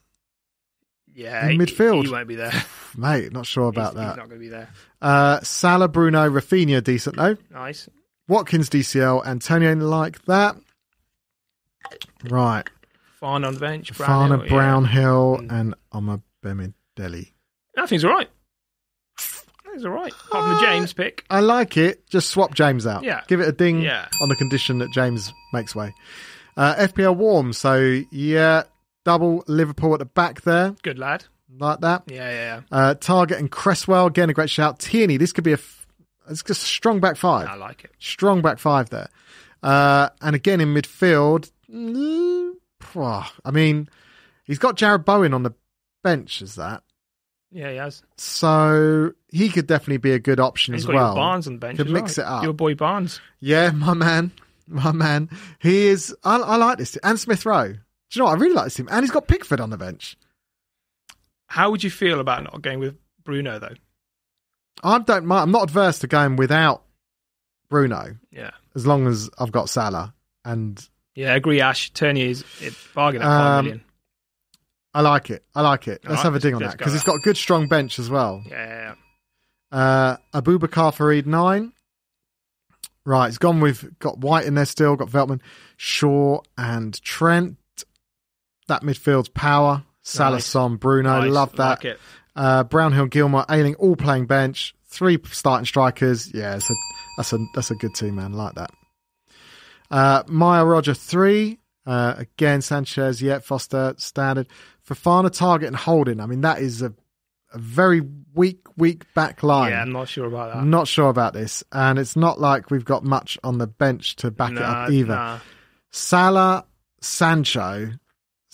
Yeah, In midfield. he, won't be there. mate? Not sure about he's, that. He's not going to be there. Uh, Salah, Bruno, Raphinha, decent though. Nice. Watkins, DCL, Antonio like that. Right, Fine on the bench. Fana, Brownhill, yeah. Brownhill, Mm. and Omar Bemideli. Nothing's all right. I think He's all right. Apart from the James pick. I like it. Just swap James out. Yeah. Give it a ding Yeah. on the condition that James makes way. Uh, FPL warm. So, yeah, double Liverpool at the back there. Good lad. Like that. Yeah, yeah, yeah. Uh, Targett and Cresswell. Again, a great shout. Tierney. This could be a. F- it's just a strong back five. I like it. Strong back five there. Uh, and again in midfield. mm, I mean, he's got Jarrod Bowen on the bench is that. Yeah, he has. So he could definitely be a good option He's as got well. Barnes on the bench. Could mix well. it up. Your boy Barnes. Yeah, my man, my man. He is. I, I like this. And Smith Rowe. Do you know what? I really like this team. And he's got Pickford on the bench. How would you feel about not going with Bruno though? I don't mind. I'm not adverse to going without Bruno Yeah. as long as I've got Salah. And Yeah, I agree, Ash. Tierney is bargain at five Um, million. I like it. I like it. Let's Alright, have a ding on that because he's got a good, strong bench as well. Yeah. Uh, Abubakar Farid nine. Right, he's gone with got White in there still. Got Veltman, Shaw, and Trent. That midfield's power. Salah, Nice. Son, Bruno. Nice, Love that. Like. Uh, Brownhill, Gilmour, Ayling, all playing bench. Three starting strikers. Yeah, it's a, that's a that's a good team, man. Like that. Uh, Maya Roger three. Uh, again, Sanchez, yeah, Foster, standard. Fofana, Targett, and Holding. I mean, that is a, a very weak, weak back line. Yeah, I'm not sure about that. I'm not sure about this, and it's not like we've got much on the bench to back it up either. nah. Salah, Sancho,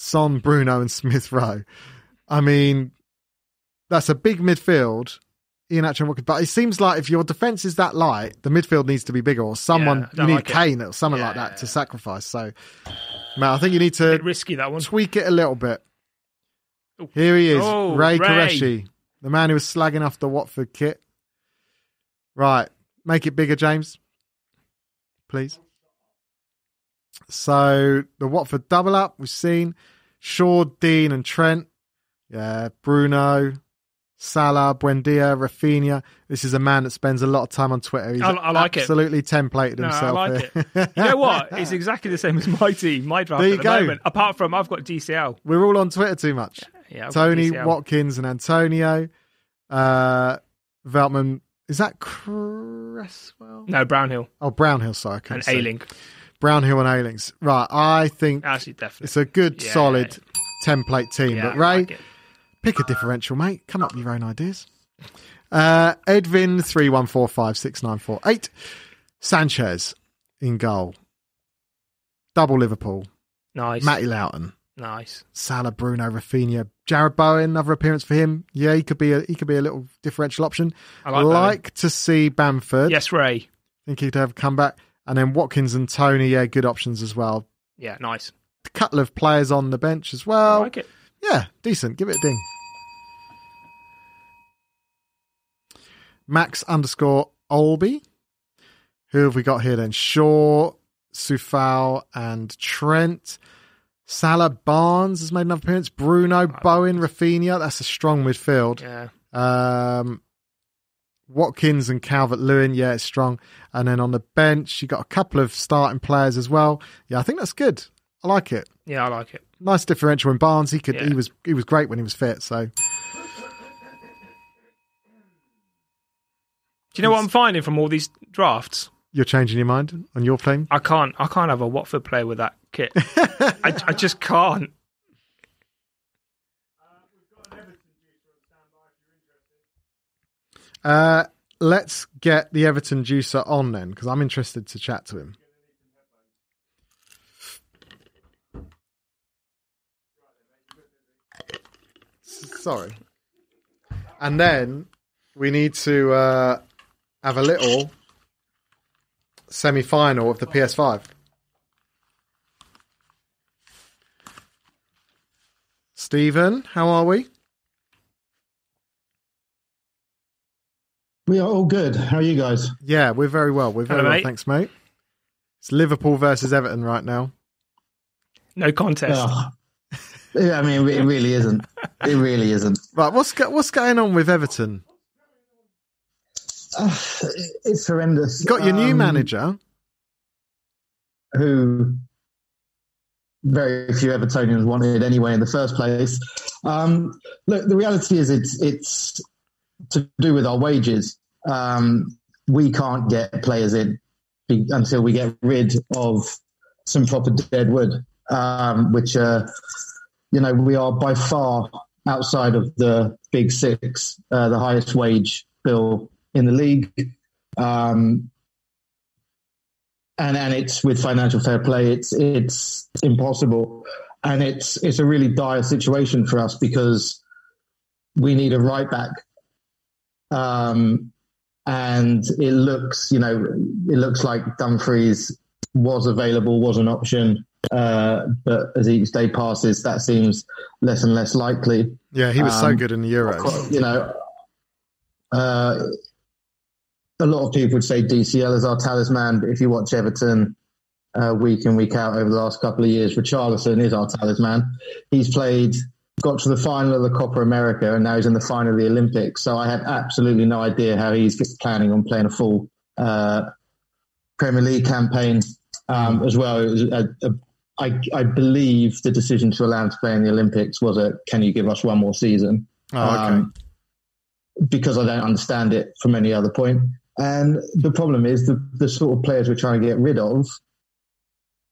Son, Bruno, and Smith Rowe. I mean, that's a big midfield. Iheanacho and Watkins. But it seems like if your defence is that light, the midfield needs to be bigger, or someone Yeah, you need like it. Kane or someone Yeah, like that yeah, to sacrifice. So, man, I think you need to risky that one. tweak it a little bit. Oh. Here he is, Oh, Ray, Ray. Koreshi, the man who was slagging off the Watford kit. Right, make it bigger, James, please. So the Watford double up we've seen Shaw, Digne, and Trent. Yeah, Bruno, Salah, Buendia, Raphinha. This is a man that spends a lot of time on Twitter. He's I- I like it. absolutely templated No, I himself. like here. You know what? It's exactly the same as my team, my draft There at you the go. moment. Apart from I've got DCL. We're all on Twitter too much. Yeah, I've Toney, Watkins, and Antonio. Uh, Veltman. Is that Cresswell? No, Brownhill Oh, Brownhill, sorry. I and. Ayling. Brownhill and Aylings. Right, I think Actually, definitely. it's a good, Yeah. solid template team. yeah, but Ray, like pick a differential, mate. Come up with your own ideas. Uh, Edvin, 31456948. Sanchez in goal. Double Liverpool. nice, Matty Loughton. nice. Salah, Bruno, Raphinha, Jarrod Bowen, another appearance for him. Yeah, he could be a he could be a little differential option. I like, like like to see Bamford. Yes, Ray. think he'd have come back. And then Watkins and Toney, yeah, good options as well. Yeah, nice. A couple of players on the bench as I well. like it. Yeah, decent. Give it a ding. Max underscore Olby. Who have we got here then? Shaw, Coufal, and Trent. Salah Barnes has made another appearance. Bruno, Bowen, Raphinha. That's a strong midfield. Yeah. Um, Watkins and Calvert Lewin, yeah, it's strong. And then on the bench, you got a couple of starting players as well. Yeah, I think that's good. I like it. Yeah, I like it. Nice differential in Barnes. He could. Yeah. He was. He was great when he was fit. So Do you know what I'm finding from all these drafts? you're changing your mind on your team. I can't. I can't have a Watford player with that kit. I, I just can't. Uh, let's get the Everton juicer on then, because I'm interested to chat to him. Sorry. And then we need to uh, have a little semi final of the PS5. Stephen, how are we? We are all good. How are you guys? Yeah, we're very well. We're very Hello, well, mate. thanks, mate. It's Liverpool versus Everton right now. No contest. Oh. Yeah, I mean, it really isn't. It really isn't. Right, what's what's going on with Everton? Uh, it's horrendous. You got your new Um, manager. who very few Evertonians wanted anyway in the first place. Um, look, the reality is it's it's to do with our wages. Um, we can't get players in until we get rid of some proper dead wood, um, which uh, you know we are by far outside of the big six, uh, the highest wage bill in the league. Um, and and it's with financial fair play, it's it's impossible, and it's it's a really dire situation for us because we need a right back, um, and it looks you know it looks like Dumfries was available, was an option, uh, but as each day passes, that seems less and less likely Yeah, he was so um, good in the Euros. you know, uh, a lot of people would say DCL is our talisman, but if you watch Everton uh, week in, week out over the last couple of years, Richarlison is our talisman. He's played, got to the final of the Copa America, and now he's in the final of the Olympics. So I have absolutely no idea how he's planning on playing a full uh, Premier League campaign um, as well. It was a, a, I, I believe the decision to allow him to play in the Olympics was a can you give us one more season? Oh, okay. um, because I don't understand it from any other point. And the problem is the, the sort of players we're trying to get rid of,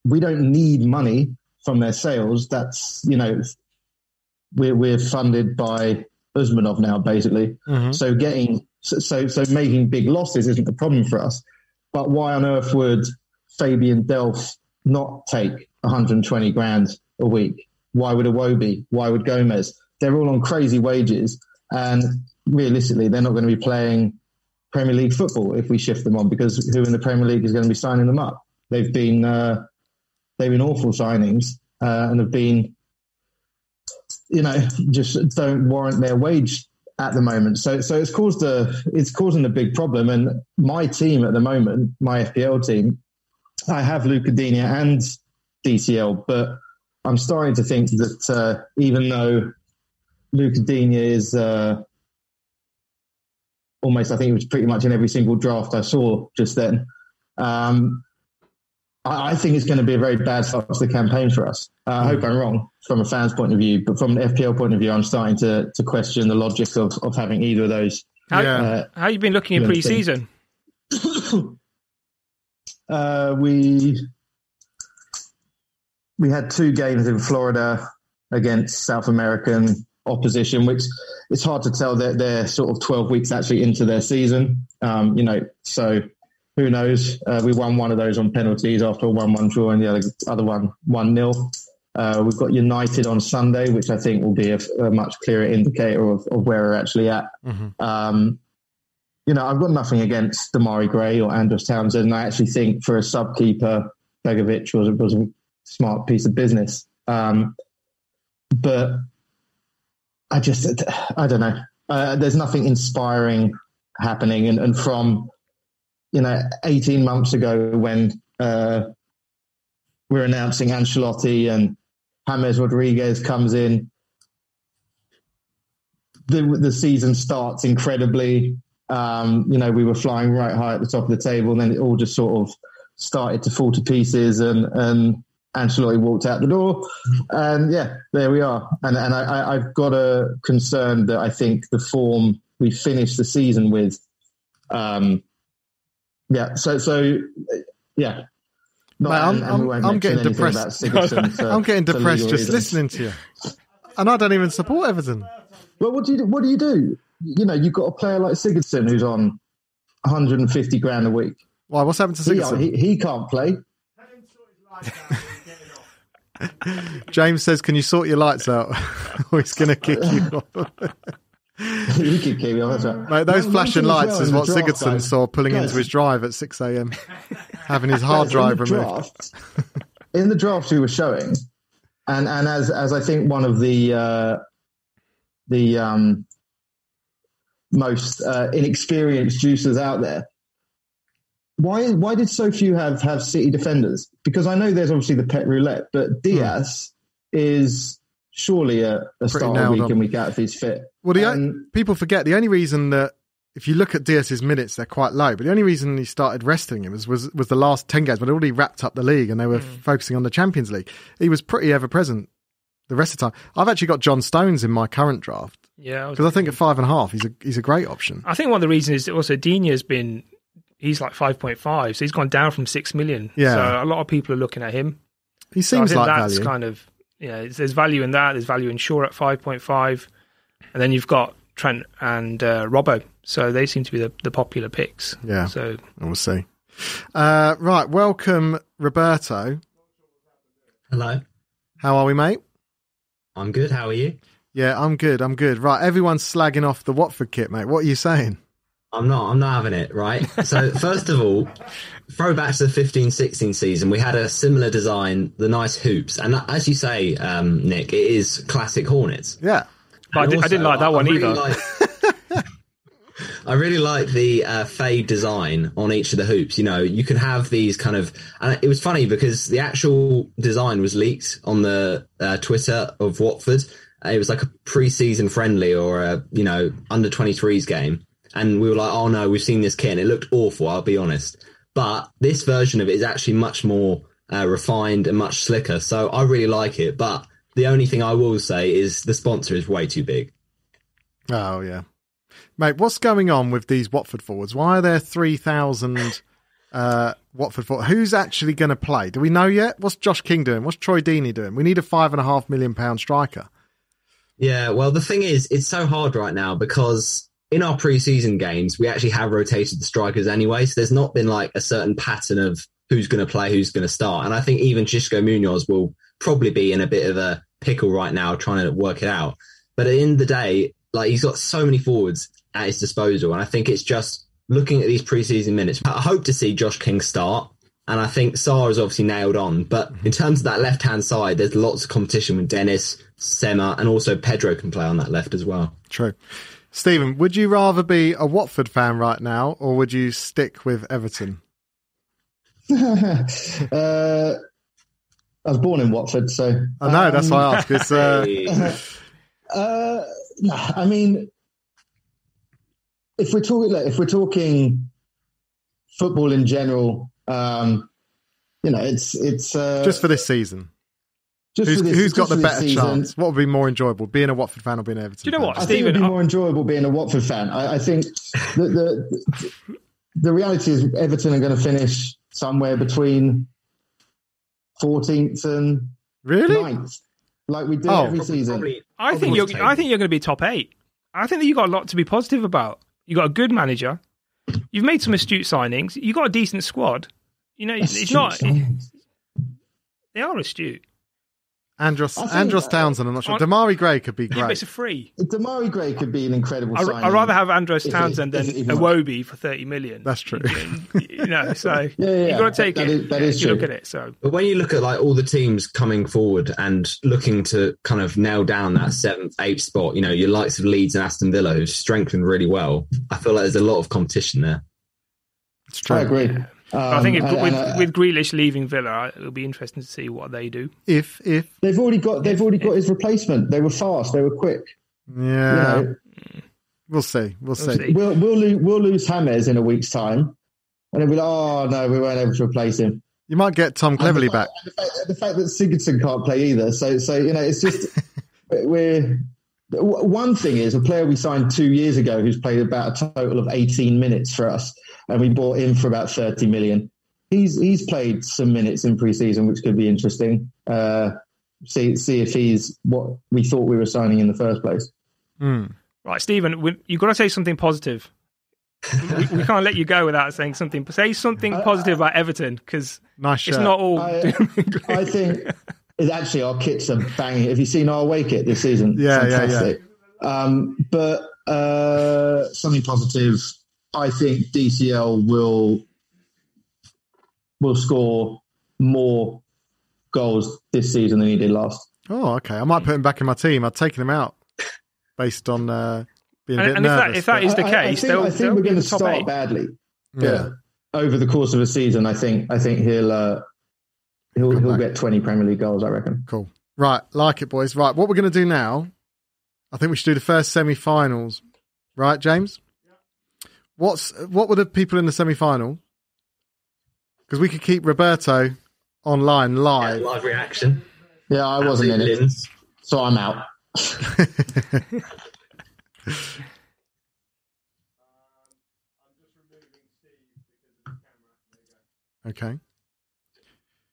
we don't need money from their sales. That's, you know, we're, we're funded by Usmanov now, basically. Mhm. So getting, so, so, so making big losses isn't a problem for us. But why on earth would Fabian Delph not take 120 grand a week? Why would Iwobi? Why would Gomes? They're all on crazy wages. And realistically, they're not going to be playing Premier League football if we shift them on because who in the Premier League is going to be signing them up? They've been, uh, they've been awful signings uh, and have been, you know, just don't warrant their wage at the moment. So, so it's caused a, it's causing a big problem. And my team at the moment, my FPL team, I have Luca Digne and DCL, but I'm starting to think that uh, even though Luca Digne is uh, almost, I think it was pretty much in every single draft I saw just then. Um, I, I think it's going to be a very bad start to the campaign for us. Uh, I hope I'm wrong from a fan's point of view, but from an FPL point of view, I'm starting to, to question the logic of, of having either of those. How, Yeah. Uh, how you been looking in Yeah, pre-season? uh, we we had two games in Florida against South American opposition, which it's hard to tell that they're sort of 12 weeks actually into their season. Um, you know, so who knows? Uh, we won one of those on penalties after a 1 1 draw, and the other, other one 1 0. Uh, we've got United on Sunday, which I think will be a, a much clearer indicator of, of where we're actually at. Mhm. Um, you know, I've got nothing against Demarai Gray or Andros Townsend. And I actually think for a sub keeper, Begovic was, was a smart piece of business. Um, but I just, I don't know. Uh, there's nothing inspiring happening. And, and from you know, 18 months ago when uh, we're announcing Ancelotti and James Rodriguez comes in, the the season starts incredibly. Um, you know, we were flying right high at the top of the table, and then it all just sort of started to fall to pieces, and and Ancelotti walked out the door, and yeah, there we are. And and I, I've got a concern that I think the form we finished the season with, um, yeah. So so yeah. Mate, I'm, I'm, I'm getting depressed. For, I'm getting depressed just listening to you, and I don't even support Everton. Well, what do you do? what do you do? You know, you've got a player like Sigurdsson who's on 150 grand a week. Why? What's happened to Sigurdsson? He, he, he can't play. James says, "Can you sort your lights out, or he's going to kick you." he could kick me off. Mate, those one, flashing lights well is what Sigurdsson guys. saw pulling guys. into his drive at 6 a.m. having his hard drive removed. Draft, in the draft we were showing, and and as as I think one of the uh, the um, most uh, inexperienced juicers out there. Why why did so few have have City defenders? Because I know there's obviously the Pep roulette, but Dias hmm. is surely a, a starter week in week out if he's fit. Well, the, um, people forget the only reason that if you look at Dias's minutes, they're quite low. But the only reason he started resting him was was, was the last ten games, but it already wrapped up the league and they were mm. focusing on the Champions League. He was pretty ever present the rest of the time. I've actually got John Stones in my current draft. Yeah, because I, I, think at five and a half, he's a he's a great option. I think one of the reasons is also Digne has been he's like five point five, so he's gone down from six million. Yeah, so a lot of people are looking at him. He seems so like that's value. kind of yeah. There's value in that. There's value in Shaw at five point five, and then you've got Trent and uh, Robbo. So they seem to be the, the popular picks. Yeah. So we'll see. Uh, right, welcome Roberto. Hello. How are we, mate? I'm good. How are you? Yeah, I'm good. I'm good. Right, everyone's slagging off the Watford kit, mate. What are you saying? I'm not. I'm not having it. Right. So first of all, throwback to the 15-16 season, we had a similar design, the nice hoops, and that, as you say, um, Nick, it is classic Hornets. Yeah, but I, did, also, I, didn't like that I, one I really either. Like, I really like the uh, fade design on each of the hoops. You know, you can have these kind of, and it was funny because the actual design was leaked on the uh, Twitter of Watford. It was like a pre-season friendly or a you know under 23s game, and we were like, oh no, we've seen this kit and it looked awful. I'll be honest, but this version of it is actually much more uh, refined and much slicker. So I really like it. But the only thing I will say is the sponsor is way too big. Oh yeah, mate. What's going on with these Watford forwards? Why are there three thousand? uh, Watford for who's actually going to play? Do we know yet? What's Josh King doing? What's Troy Deeney doing? We need a five and a half million pound striker. Yeah, well, the thing is, it's so hard right now because in our preseason games, we actually have rotated the strikers anyway. So there's not been like a certain pattern of who's going to play, who's going to start. And I think even Xisco Munoz will probably be in a bit of a pickle right now trying to work it out. But at the end of the day, like he's got so many forwards at his disposal. And I think it's just looking at these preseason minutes. I hope to see Josh King start. And I think Sarr is obviously nailed on. But in terms of that left hand side, there's lots of competition with Dennis, Sema, and also Pedro can play on that left as well. True. Stephen, would you rather be a Watford fan right now or would you stick with Everton? uh, I was born in Watford, so. I know, um, that's why I ask. It's, uh... uh, I mean, if we're talking, if we're talking football in general, um, you know, it's it's uh, just for this season. Who's, this, who's got the better season, chance? What would be more enjoyable, being a Watford fan or being an Everton? Do you know what, fan? Stephen? I think it'd be more enjoyable being a Watford fan. I, I think the, the the reality is Everton are going to finish somewhere between 14th and really 9th, like we do oh, every probably, season. Probably, I think you're. I think you're going to be top eight. I think that you got a lot to be positive about. You got a good manager. You've made some astute signings. You got a decent squad. You know, astute it's not. It, they are astute. Andros Andros Townsend, I'm not sure. On, Demarai Gray could be great. Yeah, it's a free. Demarai Gray could be an incredible I, I'd rather have Andros Townsend than Iwobi for 30 million. That's true. you know, so yeah, yeah, you've got to take that, it. Is, that is you true. look at it. So, But when you look at like all the teams coming forward and looking to kind of nail down that seventh, eighth spot, you know, your likes of Leeds and Aston Villa who've strengthened really well, I feel like there's a lot of competition there. It's true. I agree. But I think if, Um, and- with, and, uh, with Grealish leaving Villa, it'll be interesting to see what they do. If if they've already got they've already got his replacement. They were fast. They were quick. yeah, You know, we'll see. We'll see. see. we'll we'll lose, we'll lose James in a week's time, and they'll be like, oh no, we weren't able to replace him. You might get Tom Cleverley the back. The fact, the fact that Sigurdsson can't play either. So so you know, it's just we're. One thing is a player we signed two years ago who's played about a total of 18 minutes for us, and we bought him for about 30 million. He's he's played some minutes in pre-season, which could be interesting. Uh, see see if he's what we thought we were signing in the first place. Hmm. Right, Stephen, we, you've got to say something positive. we, we can't let you go without saying something. Say something positive about Everton because Nice shirt. it's not all. I- doom and gloom. I think it's actually our kits are banging. Have you seen our away kit this season? Yeah, yeah, yeah. Fantastic. Um, but uh, something positive. I think DCL will will score more goals this season than he did last. Oh, okay. I might put him back in my team. I've taken him out based on uh, being a And- bit and if that- nervous. if that but- is the I- I- I case, think, I think we're going to start eight. badly. yeah. But over the course of a season, I think I think he'll uh, he'll Come he'll back. get twenty Premier League goals. I reckon. Cool. Right, like it, boys. Right, what we're going to do now, I think we should do the first semi-finals. Right, James? What's what were the people in the semi-final? Because we could keep Roberto online live. live reaction. Yeah, I wasn't in it, lins. so I'm out. okay.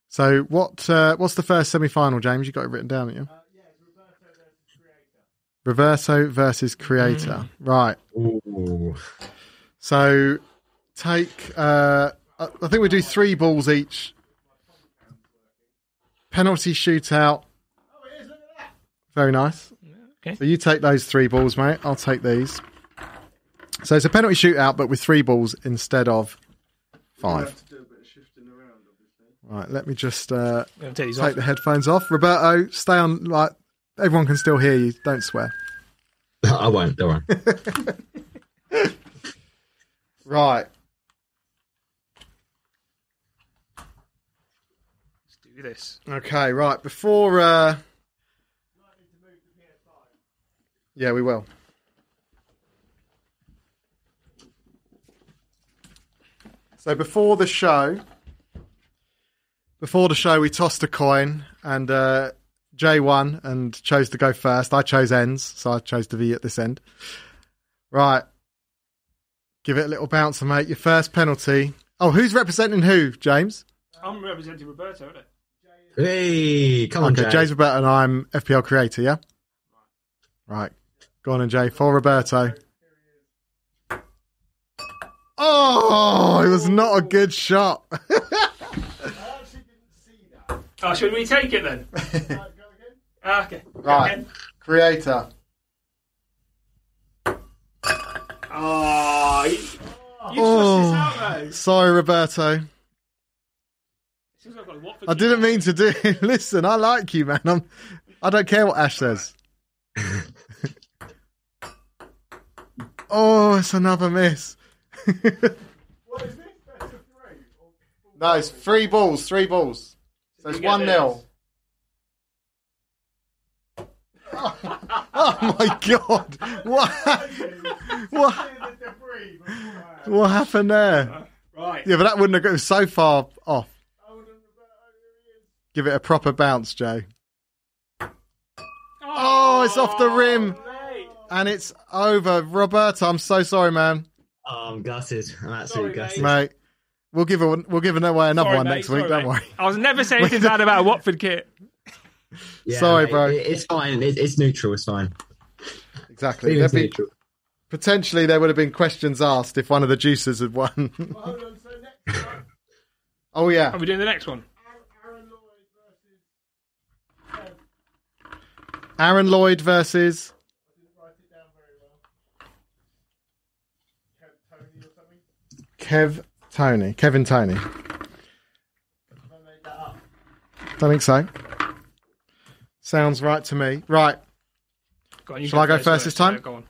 So what? Uh, what's the first semi-final, James? You got it written down, haven't you? Roberto versus Creator. Right. Ooh. So take. Uh, I I think we do three balls each. Penalty shootout. Very nice. Okay. So you take those three balls, mate. I'll take these. So it's a penalty shootout, but with three balls instead of five. Right. Let me just uh, take take off. the headphones off. Roberto, stay on. Like everyone can still hear you. Don't swear. I won't. Don't worry. Right. Let's do this. Okay, right. Before uh Yeah, we will. So before the show before the show we tossed a coin and uh Jay won and chose to go first. I chose ends, so I chose to be at this end. Right. Give it a little bouncer, mate. Your first penalty. Oh, who's representing who, James? I'm representing Roberto, isn't it? Hey, come on, Okay, Jay. Jay's Roberto and I'm FPL creator, yeah? Right. Go on and Jay. For Roberto. Oh, it was not a good shot. Oh, should we take it then? Ah, okay. Right. Okay. creator. Oh, you, you Oh. sussed out, though. Sorry, Roberto. Like I've got a Watford I didn't mean to do Listen, I like you, man. I'm, I don't care what Ash says. oh, it's another miss. no, it's three balls, three balls. So it's 1 this. 0. Oh my god! What? What? What happened there? Right. Yeah, but that wouldn't have got so far off. Give it a proper bounce, Joe. Oh, it's off the rim oh, and it's over. Roberto, I'm so sorry, man. Oh, I'm gutted. I'm absolutely mate. gutted. Mate, we'll give a, we'll give away another Sorry, one mate, next week. sorry, Don't mate. worry. I was never saying anything bad about a Watford kit. Yeah, Sorry, bro. it- it's fine. It, it's neutral. It's fine. Exactly. Feelings be, neutral. potentially, there would have been questions asked if one of the juicers had won. oh yeah. Are we doing the next one? Aaron Lloyd versus Kev Tony. Kev Tony. Kevin Tony. Don't think so. Sounds right to me. Right. Go on, you Shall I go first, first this time? Yeah, go on.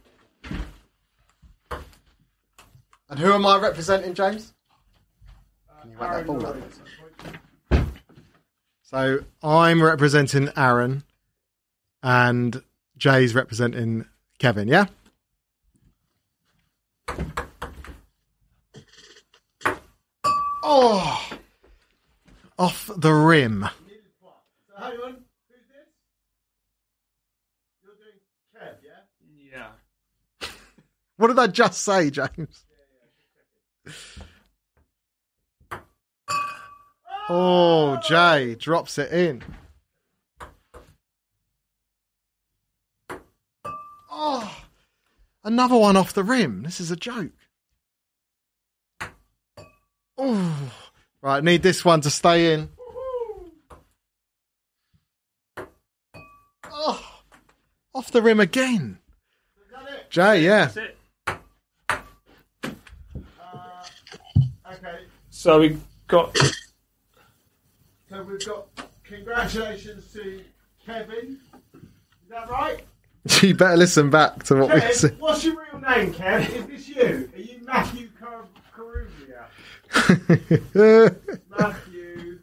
And who am I representing, James? Can you whack that ball up? So I'm representing Aaron, and Jay's representing Kevin. Yeah. Oh, off the rim. So hang on, who's this? You're doing Kev, yeah? Yeah. What did I just say, James? Oh, Jay drops it in. Oh, another one off the rim. This is a joke. Oh, right. Need this one to stay in. Oh, off the rim again. Is that it? Jay, yeah. That's it. Okay, So we got so we've got congratulations to Kevin. Is that right? You better listen back to what we Kev, said. what's your real name, Kev? Is this you? Are you Matthew Car- Caruglia? Matthew,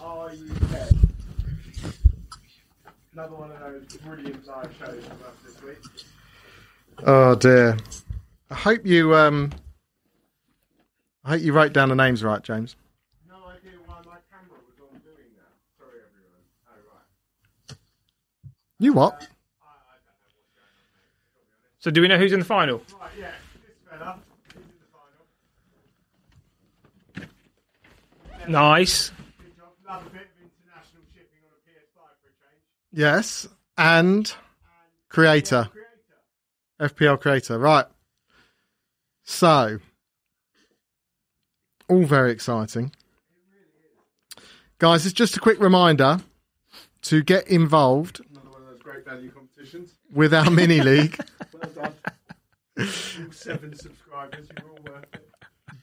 are you Kev? Another one of those brilliant live shows from us this week. oh dear. I hope you um. I hope you wrote down the names right, James. No idea why my camera was on doing that. Sorry, everyone. Oh, right. You what? so do we know who's in the final? Right, yeah, this fella. He's in the final. Nice. Good job. Love a bit of international shipping on a PS5 for a change. Yes, and creator, Creator. FPL creator, right? So, all very exciting, guys. It's just a quick reminder to get involved Another one of those great value competitions. with our mini league. Well done. all seven subscribers. You're all worth it.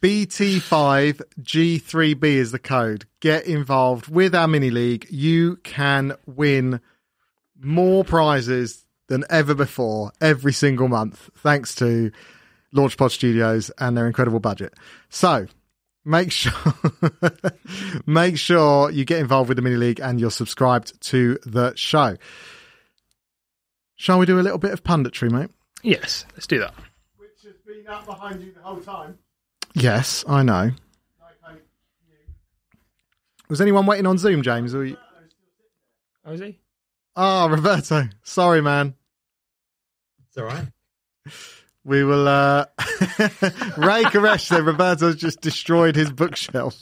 BT5G3B is the code. Get involved with our mini league. You can win more prizes than ever before every single month, thanks to Launchpod Studios and their incredible budget. So make sure make sure you get involved with the mini league and you're subscribed to the show. Shall we do a little bit of punditry, mate? Yes, let's do that. Which has been up behind you the whole time. Yes, I know. Like Was anyone waiting on Zoom, James? Or you... Oh, is he? Oh, Roberto. Sorry, man. It's all right. We will. uh Ray Koresh said Roberto's just destroyed his bookshelf.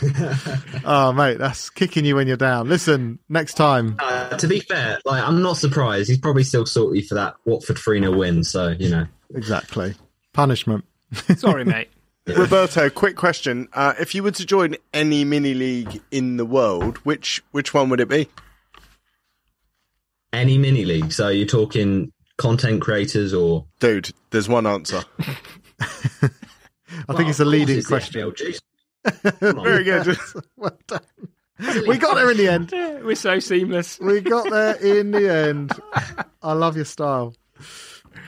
oh, mate, that's kicking you when you're down. Listen, next time. Uh, to be fair, like I'm not surprised. He's probably still salty for that Watford 3 0 win. So, you know. Exactly. Punishment. Sorry, mate. Roberto, quick question: uh, If you were to join any mini league in the world, which which one would it be? Any mini league. So you're talking content creators or. Dude, there's one answer. I think it's a leading question. Very good. well done. We got there in the end. We're so seamless. We got there in the end. I love your style.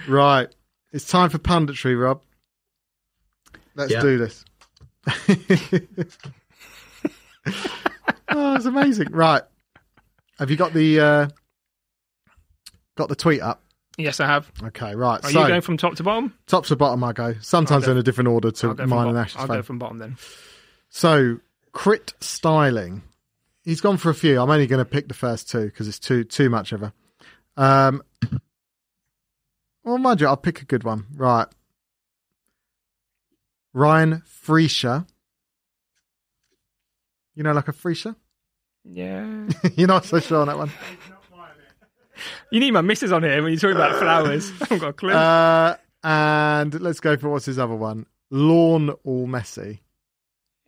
Right. It's time for punditry, Rob. Let's Yeah. do this. oh, it's amazing. Right. Have you got the uh got the tweet up? Yes, I have. Okay, right. Are so you going from top to bottom? top to bottom I go. Sometimes I'll go- in a different order to mine and bottom. Ash's I'll phone. go from bottom then. So, crit styling. He's gone for a few. I'm only going to pick the first two because it's too too much of a. Um, well, mind you, I'll pick a good one. Right. Ryan Freisha. You know, like a Freisha? Yeah. You're not so sure on that one. You need my missus on here when you're talking about flowers. I haven't got a clue. Uh, and let's go for what's his other one? Lawn all messy.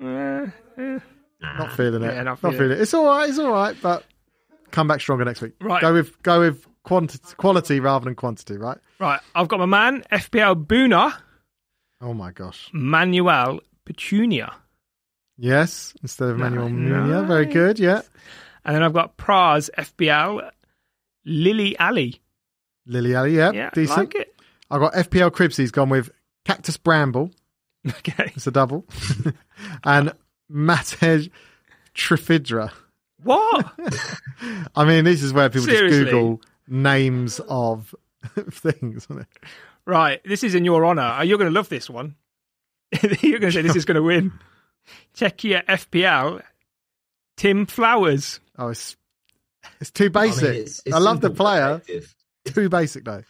Uh, eh. Not feeling it. Yeah, not not feeling feeling it. It's all right. It's all right, but come back stronger next week. Right. Go with go with quantity, quality rather than quantity. Right. Right, I've got my man, FPL Boona, Oh my gosh. Manuel Petunia. Yes, instead of Manuel Nice. Munia. Very good. Yeah. And then I've got Praz FPL Lily Ali. Lily Ali. Yeah. Yeah, decent. like it. I've got FPL Cribs. He's gone with Cactus Bramble. Okay. It's a double. and Matej Trifidra. What? I mean, this is where people Seriously? just Google names of things. Isn't it? right. This is in your honour. Oh, you're going to love this one. You're going to say this is going to win. Czechia FPL. Tim Flowers. Oh, it's it's too I mean, basic. I, it's- it's love the player. Too basic though.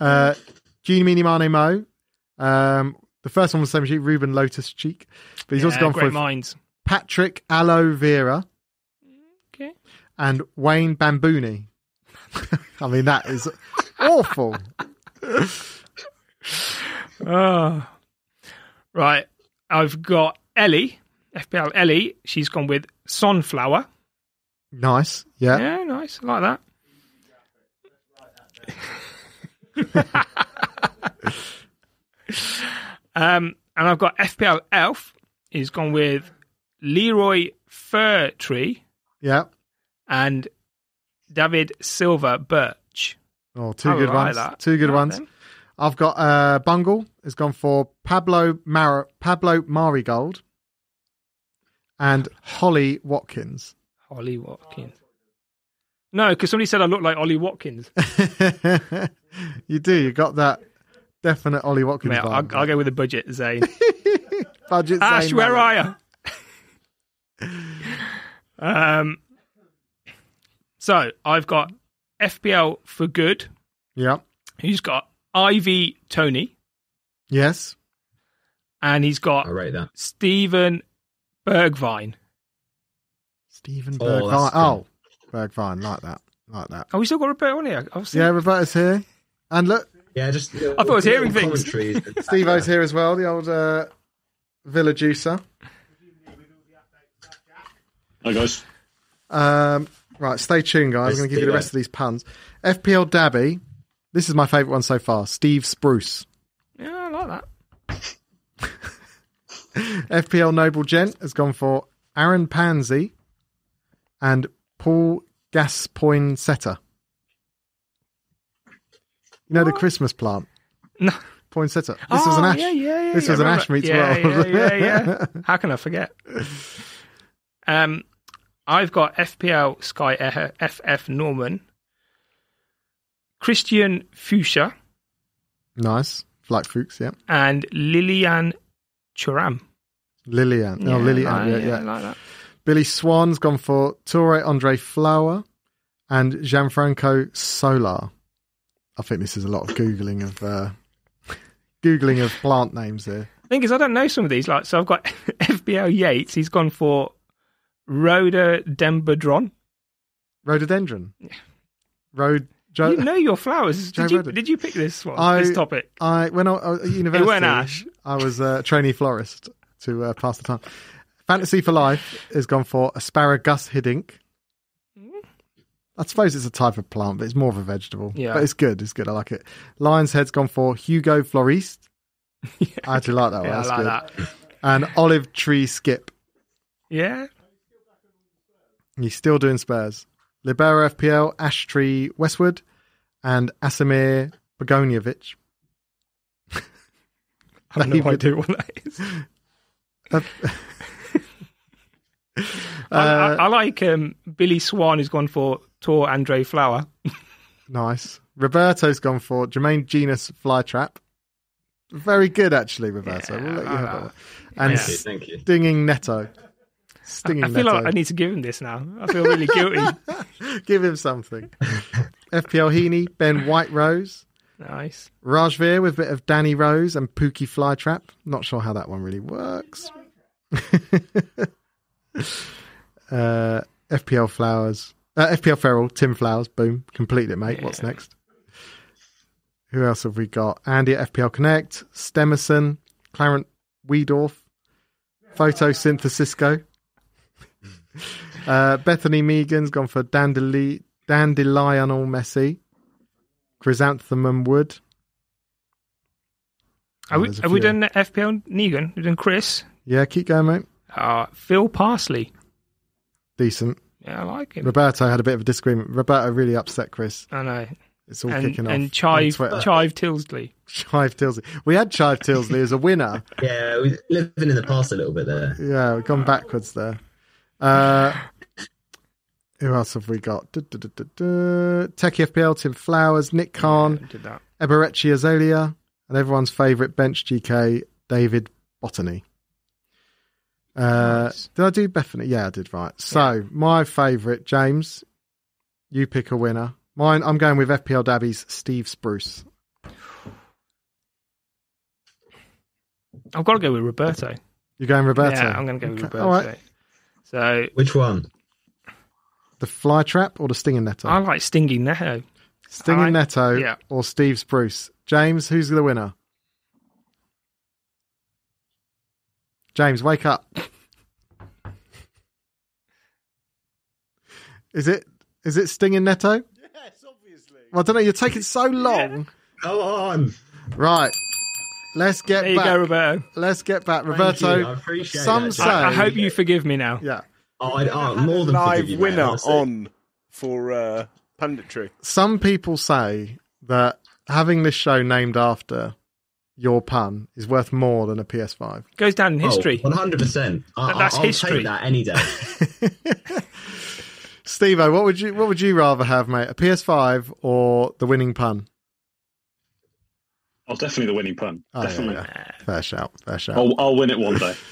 Uh, Genie Mini Mane Mo. Um, the first one was the same sheet, Ruben Lotus Cheek, but he's also gone great for minds. Patrick Aloe Vera Okay. and Wayne Bambooni. I mean, that is awful. Oh. Right. I've got Ellie, FPL Ellie. She's gone with Sunflower. Nice. Yeah. Yeah, nice. I like that. um, and I've got FPL Elf. He's gone with Leroy Fir Tree. Yeah. and David Silver Birch. Oh, two I good like ones. that. Two good ones. I've got uh, Bungle has gone for Pablo Mar- Pablo Marigold and Holly Watkins. Ollie Watkins. No, because somebody said I look like Ollie Watkins. you do. You got that definite Ollie Watkins. Mate, I'll, vibe. I'll go with the budget, Zane. Budget Ash, Zane where Malik. are you? um, so I've got FPL for good. Yeah. He's got Ivy Tony, Yes. and he's got I rate that. Stephen Bergvine. Stephen Oh, Bergvine. that's Oh, Bergvine. Like that. Like that. Oh, we still got Roberto on here. I've seen- Yeah, Roberta's here. And look, Yeah, just. I thought I was hearing things. Steve O's here as well, the old uh, Villa juicer. Hi guys. Um, right, stay tuned, guys. I'm going to give you the rest of these puns. FPL Dabby. This is my favourite one so far. Steve Spruce. Yeah, I like that. FPL Noble Gent has gone for Aaron Pansy and Paul Gaspoinsetta. You know the Christmas plant? No. Poinsettia. This was an Oh, ash. Yeah, yeah, yeah, this was an ash meets yeah, world. Yeah, yeah, yeah. How can I forget? Um, I've got FPL Sky FF Norman, Christian Fuchsia, nice. Like Fuchs, yeah. and Lilian Thuram. Lillian. oh, Lillian. like- yeah, yeah, yeah. like that. Billy Swan's gone for Torre Andre Flower and Gianfranco Solar. I think this is a lot of googling of uh, googling of plant names here. thing is, I don't know some of these. Like, so I've got FPL Yates. He's gone for Rhododendron. Rhododendron. Yeah. Road. Joe, you know your flowers. Did you, did you pick this one? I- this topic? I when I, I was at university, weren't Ash. I was a trainee florist to uh, pass the time. Fantasy for Life has gone for Asparagus Hiddink. I suppose it's a type of plant, but it's more of a vegetable. Yeah. But it's good. It's good. I like it. Lion's Head's gone for Hugo Floriste. I actually like that one. Yeah, I That's like good. that. And Olive Tree Skip. Yeah. He's still doing Spurs. Libero FPL, Ash Tree Westwood, and Asimir Begonievich. I have no idea what that is. Uh, I, I, uh, I like um, Billy Swan, who's gone for Tor Andre Flower. Nice. Roberto's gone for Jermaine Genus Flytrap. Very good, actually, Roberto. Yeah, we'll let you I have that one. And Yeah. Thank you. Stinging Netto. Stinging I feel Netto. like I need to give him this now. I feel really guilty. Give him something. FPL Heaney, Ben White Rose, nice. Rajveer with a bit of Danny Rose and Pukki Flytrap. Not sure how that one really works. uh, FPL Flowers. Uh, FPL Feral, Tim Flowers. Boom. Completed it, mate. What's next? Who else have we got? Andy at FPL Connect, Stemerson, Clarence Weedorf, Photosynthesisco. Uh, Bethany Megan's gone for Dandeli- Dandelional Messi, Chrysanthemum Wood. Have Oh, we, have we done FPL Negan? We've done Chris. Yeah, keep going, mate. Uh, Phil Parsley. Decent. Yeah, I like him. Roberto had a bit of a disagreement. Roberto really upset Chris. I know. It's all and, kicking off. and Chive Chive Tilsley. Chive Tilsley. We had Chive Tilsley as a winner. Yeah, we're living in the past a little bit there. Yeah, we've gone backwards there. Uh, who else have we got? Du- du- du- du- du. Techie FPL, Tim Flowers, Nick Khan, Did that. Eberechi Azolia, and everyone's favourite bench GK, David Botany. Uh, Nice. Did I do Bethany? Yeah, I did right. So, my favourite, James, you pick a winner. Mine, I'm going with FPL Dabby's Steve Spruce. I've got to go with Roberto. You're going Roberto? Yeah, I'm going to go with Okay, Roberto. all right. So Which one? The fly trap or the stinging netto? I like Stinging Neto. Stinging I- Netto yeah. or Steve Spruce? James, who's the winner? James, wake up. Is it is it Sting Stinging Neto? Yes, obviously. Well, I don't know. You're taking so long. Go on. Right. Let's get There you back. go, Roberto. Let's get back, Thank Roberto. you, I appreciate some that, say- I, I hope you forgive me now. Yeah. Oh, I, oh, more than live forgive you, winner honestly. on for uh, punditry. Some people say that having this show named after your pun is worth more than a PS5. Goes down in oh, history. One hundred percent. that's I'll history. take that any day. Steve, what would you what would you rather have, mate? A PS5 or the winning pun? Oh, definitely the winning pun. Oh, definitely. yeah. Fair shout. Fair shout. I'll, I'll win it one day.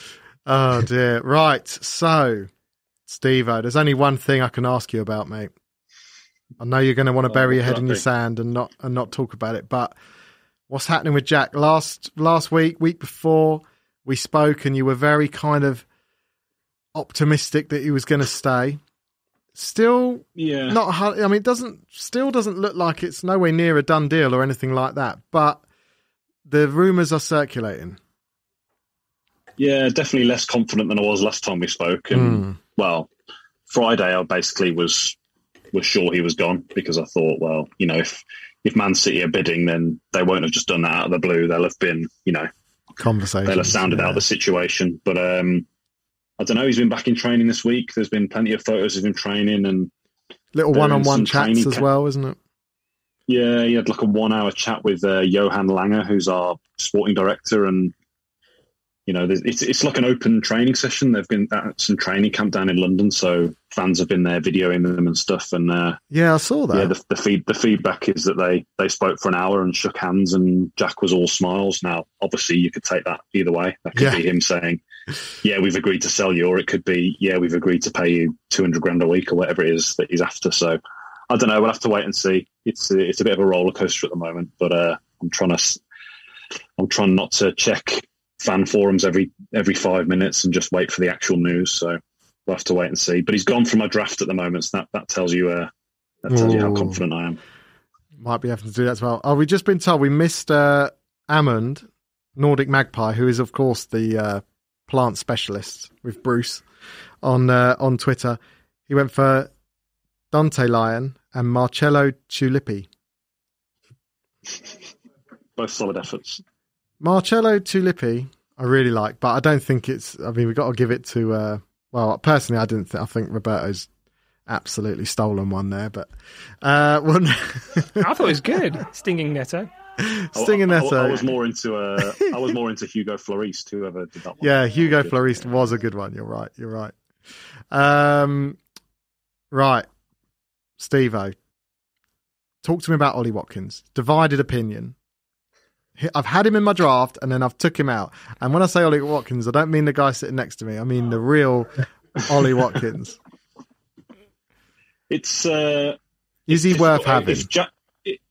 Oh dear. Right. So, Steve, there's only one thing I can ask you about, mate. I know you're going to want to Oh, bury your head in your sand and not and not talk about it. But what's happening with Jack? Last last week, week before, we spoke, and you were very kind of optimistic that he was going to stay. Still Yeah. not. I mean, it doesn't still doesn't look like it's nowhere near a done deal or anything like that. But the rumours are circulating. Yeah, definitely less confident than I was last time we spoke. And Mm. well, Friday I basically was was sure he was gone because I thought, well, you know, if if Man City are bidding, then they won't have just done that out of the blue. They'll have been, you know, Conversation. they'll have sounded out the situation. But um, I don't know. He's been back in training this week. There's been plenty of photos of him training, and little one-on-one chats as well, isn't it? yeah, he had like a one-hour chat with uh, Johan Lange, who's our sporting director, and you know, it's it's like an open training session. They've been at some training camp down in London, so fans have been there videoing them and stuff. And uh, Yeah, I saw that. yeah, the, the feed the feedback is that they they spoke for an hour and shook hands, and Jack was all smiles. Now, obviously, you could take that either way. That could Yeah. be him saying, "Yeah, we've agreed to sell you," or it could be, "Yeah, we've agreed to pay you two hundred grand a week," or whatever it is that he's after. So, I don't know. We'll have to wait and see. It's a, it's a bit of a roller coaster at the moment, but uh, I'm trying to I'm trying not to check fan forums every every five minutes and just wait for the actual news. So we'll have to wait and see. But he's gone from my draft at the moment, so that that tells you uh, that tells you how confident I am. Might be having to do that as well. Oh, we've just been told we missed uh, Amund, Nordic Magpie, who is, of course, the uh, plant specialist with Bruce on uh, on Twitter. He went for Dante Lion and Marcello Tulippi. Both solid efforts. Marcello Tulippi, I really like, but I don't think it's. I mean, we've got to give it to. Uh, well, personally, I didn't. Think, I think Roberto's absolutely stolen one there, but uh, one I thought it was good. Stinging Neto. Stinging I, I- Neto. I, was more into uh, I was more into Hugo Florist, whoever did that one. Yeah, Hugo Florist was a good one. You're right. You're right. Um, right, Steve-O. Talk to me about Ollie Watkins. Divided opinion. I've had him in my draft and then I've took him out. And when I say Ollie Watkins, I don't mean the guy sitting next to me. I mean the real Ollie Watkins. It's uh, Is he worth having? If Jack,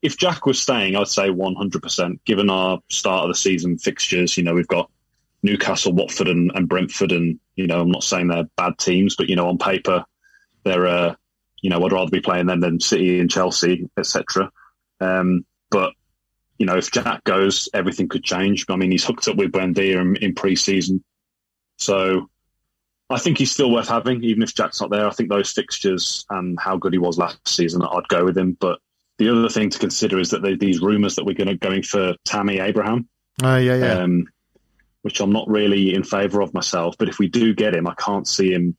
if Jack was staying, I'd say 100%. Given our start of the season fixtures, you know, we've got Newcastle, Watford, and, and Brentford, and you know, I'm not saying they're bad teams, but you know, on paper, they're, uh, you know, I'd rather be playing them than City and Chelsea, etc. Um, but you know, if Jack goes, everything could change. I mean, he's hooked up with Buendia in, in pre-season, so I think he's still worth having, even if Jack's not there. I think those fixtures and how good he was last season, I'd go with him. But the other thing to consider is that are these rumours that we're going to going for Tammy Abraham, Oh, yeah, yeah. um, which I'm not really in favour of myself. But if we do get him, I can't see him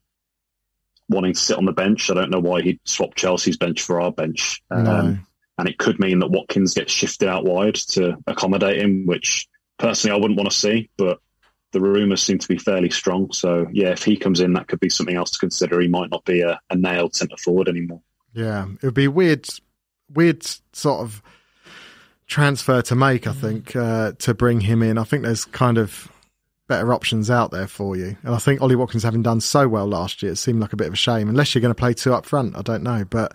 wanting to sit on the bench. I don't know why he'd swap Chelsea's bench for our bench. Um, no. And it could mean that Watkins gets shifted out wide to accommodate him, which personally I wouldn't want to see, but the rumours seem to be fairly strong. So yeah, if he comes in, that could be something else to consider. He might not be a, a nailed centre forward anymore. Yeah, it would be weird, weird sort of transfer to make. I think uh, to bring him in. I think there's kind of better options out there for you. And I think Ollie Watkins, having done so well last year, it seemed like a bit of a shame. Unless you're going to play two up front, I don't know, but.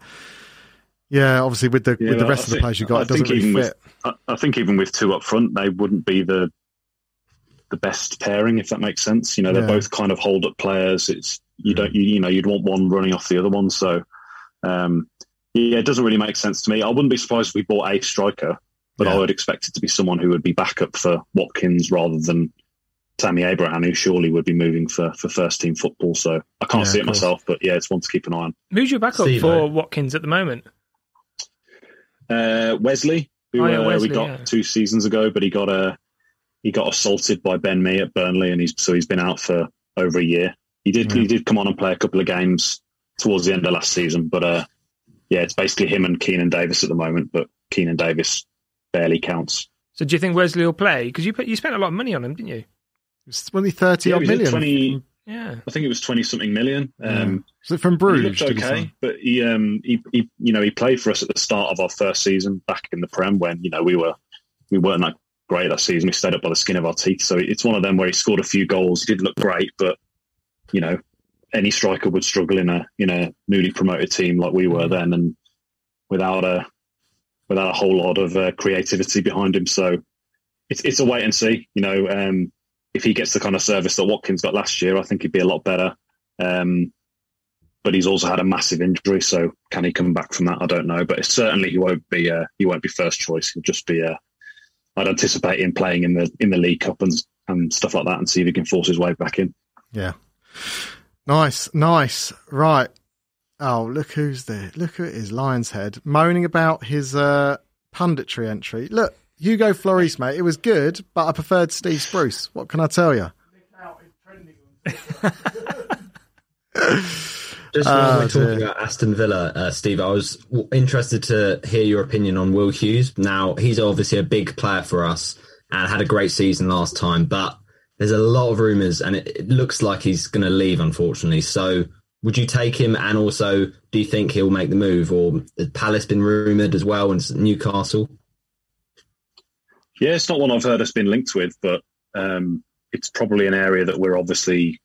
Yeah, obviously with the Yeah, with the I rest of the think- players you got, I it doesn't think really even fit. with- I, I think even with two up front, they wouldn't be the the best pairing, if that makes sense. You know, they're Yeah. both kind of hold up players. It's you don't you, you know you'd want one running off the other one. So um, yeah, it doesn't really make sense to me. I wouldn't be surprised if we bought a striker, but Yeah. I would expect it to be someone who would be backup for Watkins rather than Tammy Abraham, who surely would be moving for, for first team football. So I can't Yeah, see it course. myself, but yeah, it's one to keep an eye on. Who's your backup Steve-O. for Watkins at the moment? Uh, Wesley, who Oh, yeah, uh, Wesley, we got yeah. two seasons ago, but he got uh, he got assaulted by Ben Mee at Burnley, and he's so he's been out for over a year. He did Yeah. he did come on and play a couple of games towards the end of last season, but uh, yeah, it's basically him and Keinan Davis at the moment, but Keinan Davis barely counts. So do you think Wesley will play? Because you put, you spent a lot of money on him, didn't you? It's only thirty Yeah, odd million. 20 Yeah. I think it was twenty something million. Um, Was it from He Bruges? looked he okay, but he, um, he, he, you know, he played for us at the start of our first season back in the Prem when you know we were we weren't that great that season. We stayed up by the skin of our teeth. So it's one of them where he scored a few goals. He did look great, but you know, any striker would struggle in a in a newly promoted team like we were then, and without a without a whole lot of uh, creativity behind him. So it's it's a wait and see. You know, um, if he gets the kind of service that Watkins got last year, I think he'd be a lot better. Um, but he's also had a massive injury, so can he come back from that? I don't know, but certainly he won't be uh, he won't be first choice. He'll just be. Uh, I'd anticipate him playing in the in the League Cup and and stuff like that, and see if he can force his way back in. Yeah. Nice, nice. Right. Oh, look who's there. Look who it is, Lion's Head, moaning about his uh, punditry entry. Look, Hugo Floris, mate. It was good, but I preferred Steve Spruce. What can I tell you? Out is trending on Just while we're talking dear. about Aston Villa, uh, Steve, I was w- interested to hear your opinion on Will Hughes. Now, he's obviously a big player for us and had a great season last time, but there's a lot of rumours and it, it looks like he's going to leave, unfortunately. So, would you take him? And also, do you think he'll make the move? Or has Palace been rumoured as well and Newcastle? Yeah, it's not one I've heard has been linked with, but um, it's probably an area that we're obviously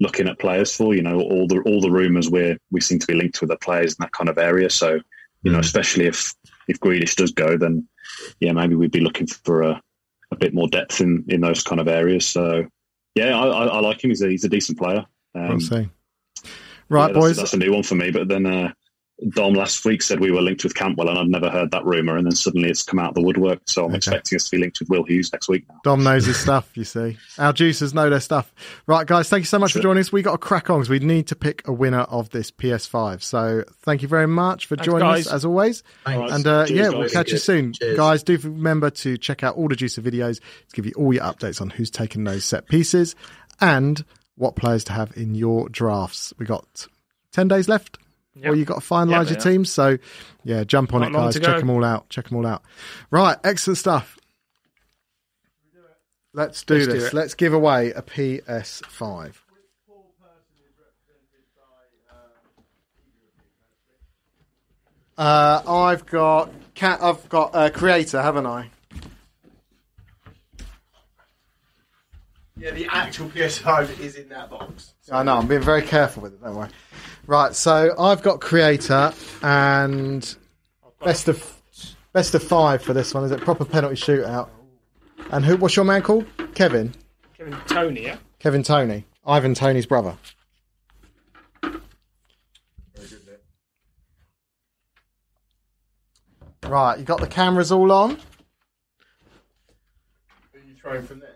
looking at players for. You know, all the all the rumours we we seem to be linked with the players in that kind of area. So, you know, Mm. especially if if Grealish does go, then yeah, maybe we'd be looking for a, a bit more depth in in those kind of areas. So, yeah, I, I, I like him. He's a he's a decent player. Um. Right, yeah, that's, boys. that's a new one for me. But then uh, Dom last week said we were linked with Campbell, and I'd never heard that rumor. And then suddenly it's come out of the woodwork. So I'm Okay. expecting us to be linked with Will Hughes next week. Now. Dom knows his stuff, you see. Our juicers know their stuff. Right, guys, thank you so much for Sure. joining us. we got to crack on because we need to pick a winner of this PS5. So thank you very much for Thanks, joining guys. us, as always. Right. And uh, Cheers, yeah, we'll catch you soon. Cheers. Guys, do remember to check out all the Juicer videos to give you all your updates on who's taking those set pieces and what players to have in your drafts. We got 10 days left. Yep. Or you got to finalise Yeah, your teams. So, yeah, jump on Not it, guys. Check them all out. Check them all out. Right, excellent stuff. Let's do Let's this. it. Let's give away a PS5. Uh, I've got cat. I've got a creator, haven't I? Yeah, the actual PS5 is in that box. I know. I'm being very careful with it. Don't worry. Right. So I've got creator and best of best of five for this one. Is it proper penalty shootout? And who? What's your man called? Kevin. Kevin Tony, yeah? Kevin Tony. Ivan Tony's brother. Right, you got the cameras all on? Are you throwing from there?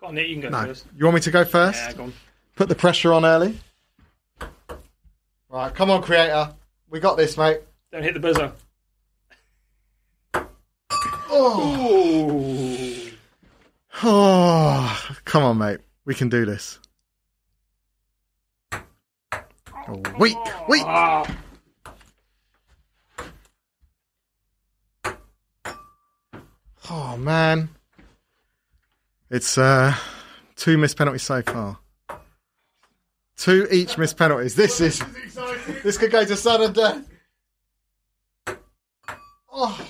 Go on, Nick, you can go No. first. You want me to go first? Yeah, go on. Put the pressure on early. Right, come on, creator. We got this, mate. Don't hit the buzzer. Oh, oh come on, mate. We can do this. Oh, weak, weak. Ah, Oh man, it's uh, two missed penalties so far. Two each missed penalties. This is this could go to sudden death. Oh,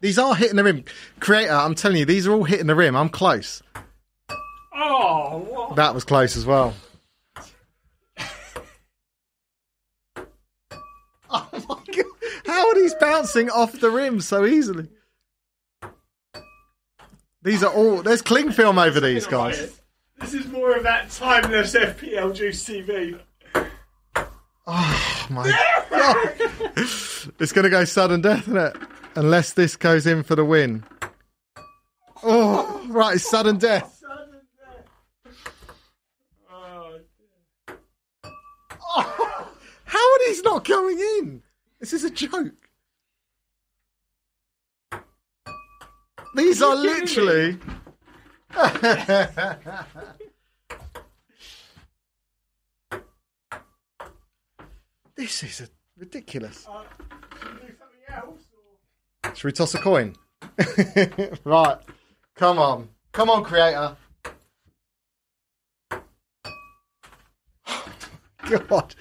these are hitting the rim. Creator, I'm telling you, these are all hitting the rim. I'm close. Oh, what? That was close as well. oh my god! How are these bouncing off the rim so easily? These are all. There's cling film over these guys. This is more of that timeless FPL Juice TV. Oh ah, my god! It's going to go sudden death, isn't it? Unless this goes in for the win. Oh, right, it's sudden death. Oh, oh, how are these not going in? This is a joke. These are literally. this is a ridiculous. Should we toss a coin? right. Come on. Come on, creator. God.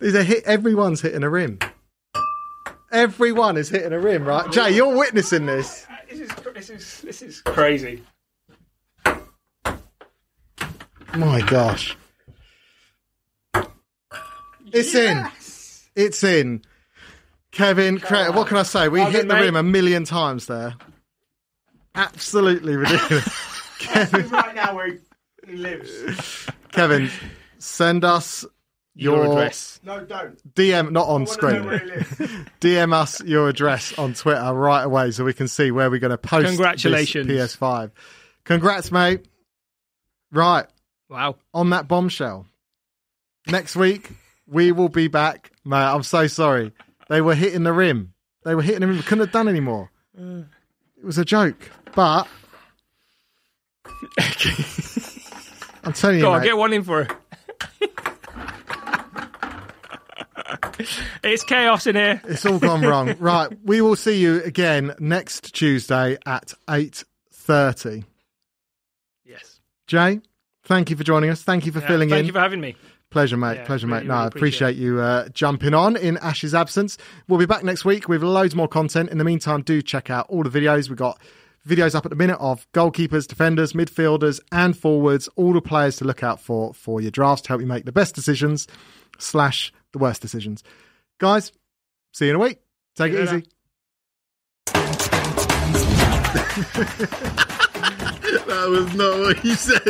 These are hit everyone's hitting a rim. Everyone is hitting a rim, right? Jay, you're witnessing this. This is this is crazy. My gosh. It's in. It's in. Kevin, creator, oh, what can I say? We hit the mate. rim a million times there. Absolutely ridiculous. Kevin, right now where he lives. Kevin, send us Your, your, address. No, don't. DM, not on I want to know screen. where he lives. DM us your address on Twitter right away so we can see where we're going to post this Congratulations. PS5. Congrats, mate. Right, Wow. on that bombshell. Next week, we will be back. Mate, I'm so sorry. They were hitting the rim. They were hitting the rim. We couldn't have done any more. It was a joke. But I'm telling you, Go on, mate, get one in for it's chaos in here. It's all gone wrong. right, we will see you again next Tuesday at eight thirty. Yes. Jay, thank you for joining us. Thank you for Yeah, filling thank in. Thank you for having me. Pleasure, mate. Yeah, Pleasure, really, mate. No, really I appreciate appreciate you uh, jumping on in Ash's absence. We'll be back next week with loads more content. In the meantime, do check out all the videos. We've got videos up at the minute of goalkeepers, defenders, midfielders, and forwards. All the players to look out for for your drafts to help you make the best decisions slash the worst decisions. Guys, see you in a week. Take See it easy. That was not what he said.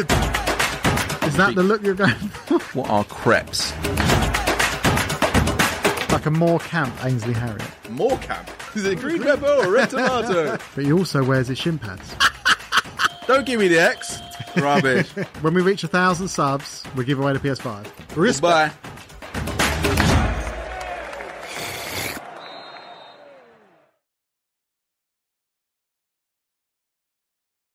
Is that the look you're going for? What are crepes? like a more camp Ainsley Harriott. More camp. Is it green pepper or red tomato? But he also wears his shin pads. Don't give me the X. Rubbish. when we reach a thousand subs, we give away the PS5. Respect. Bye.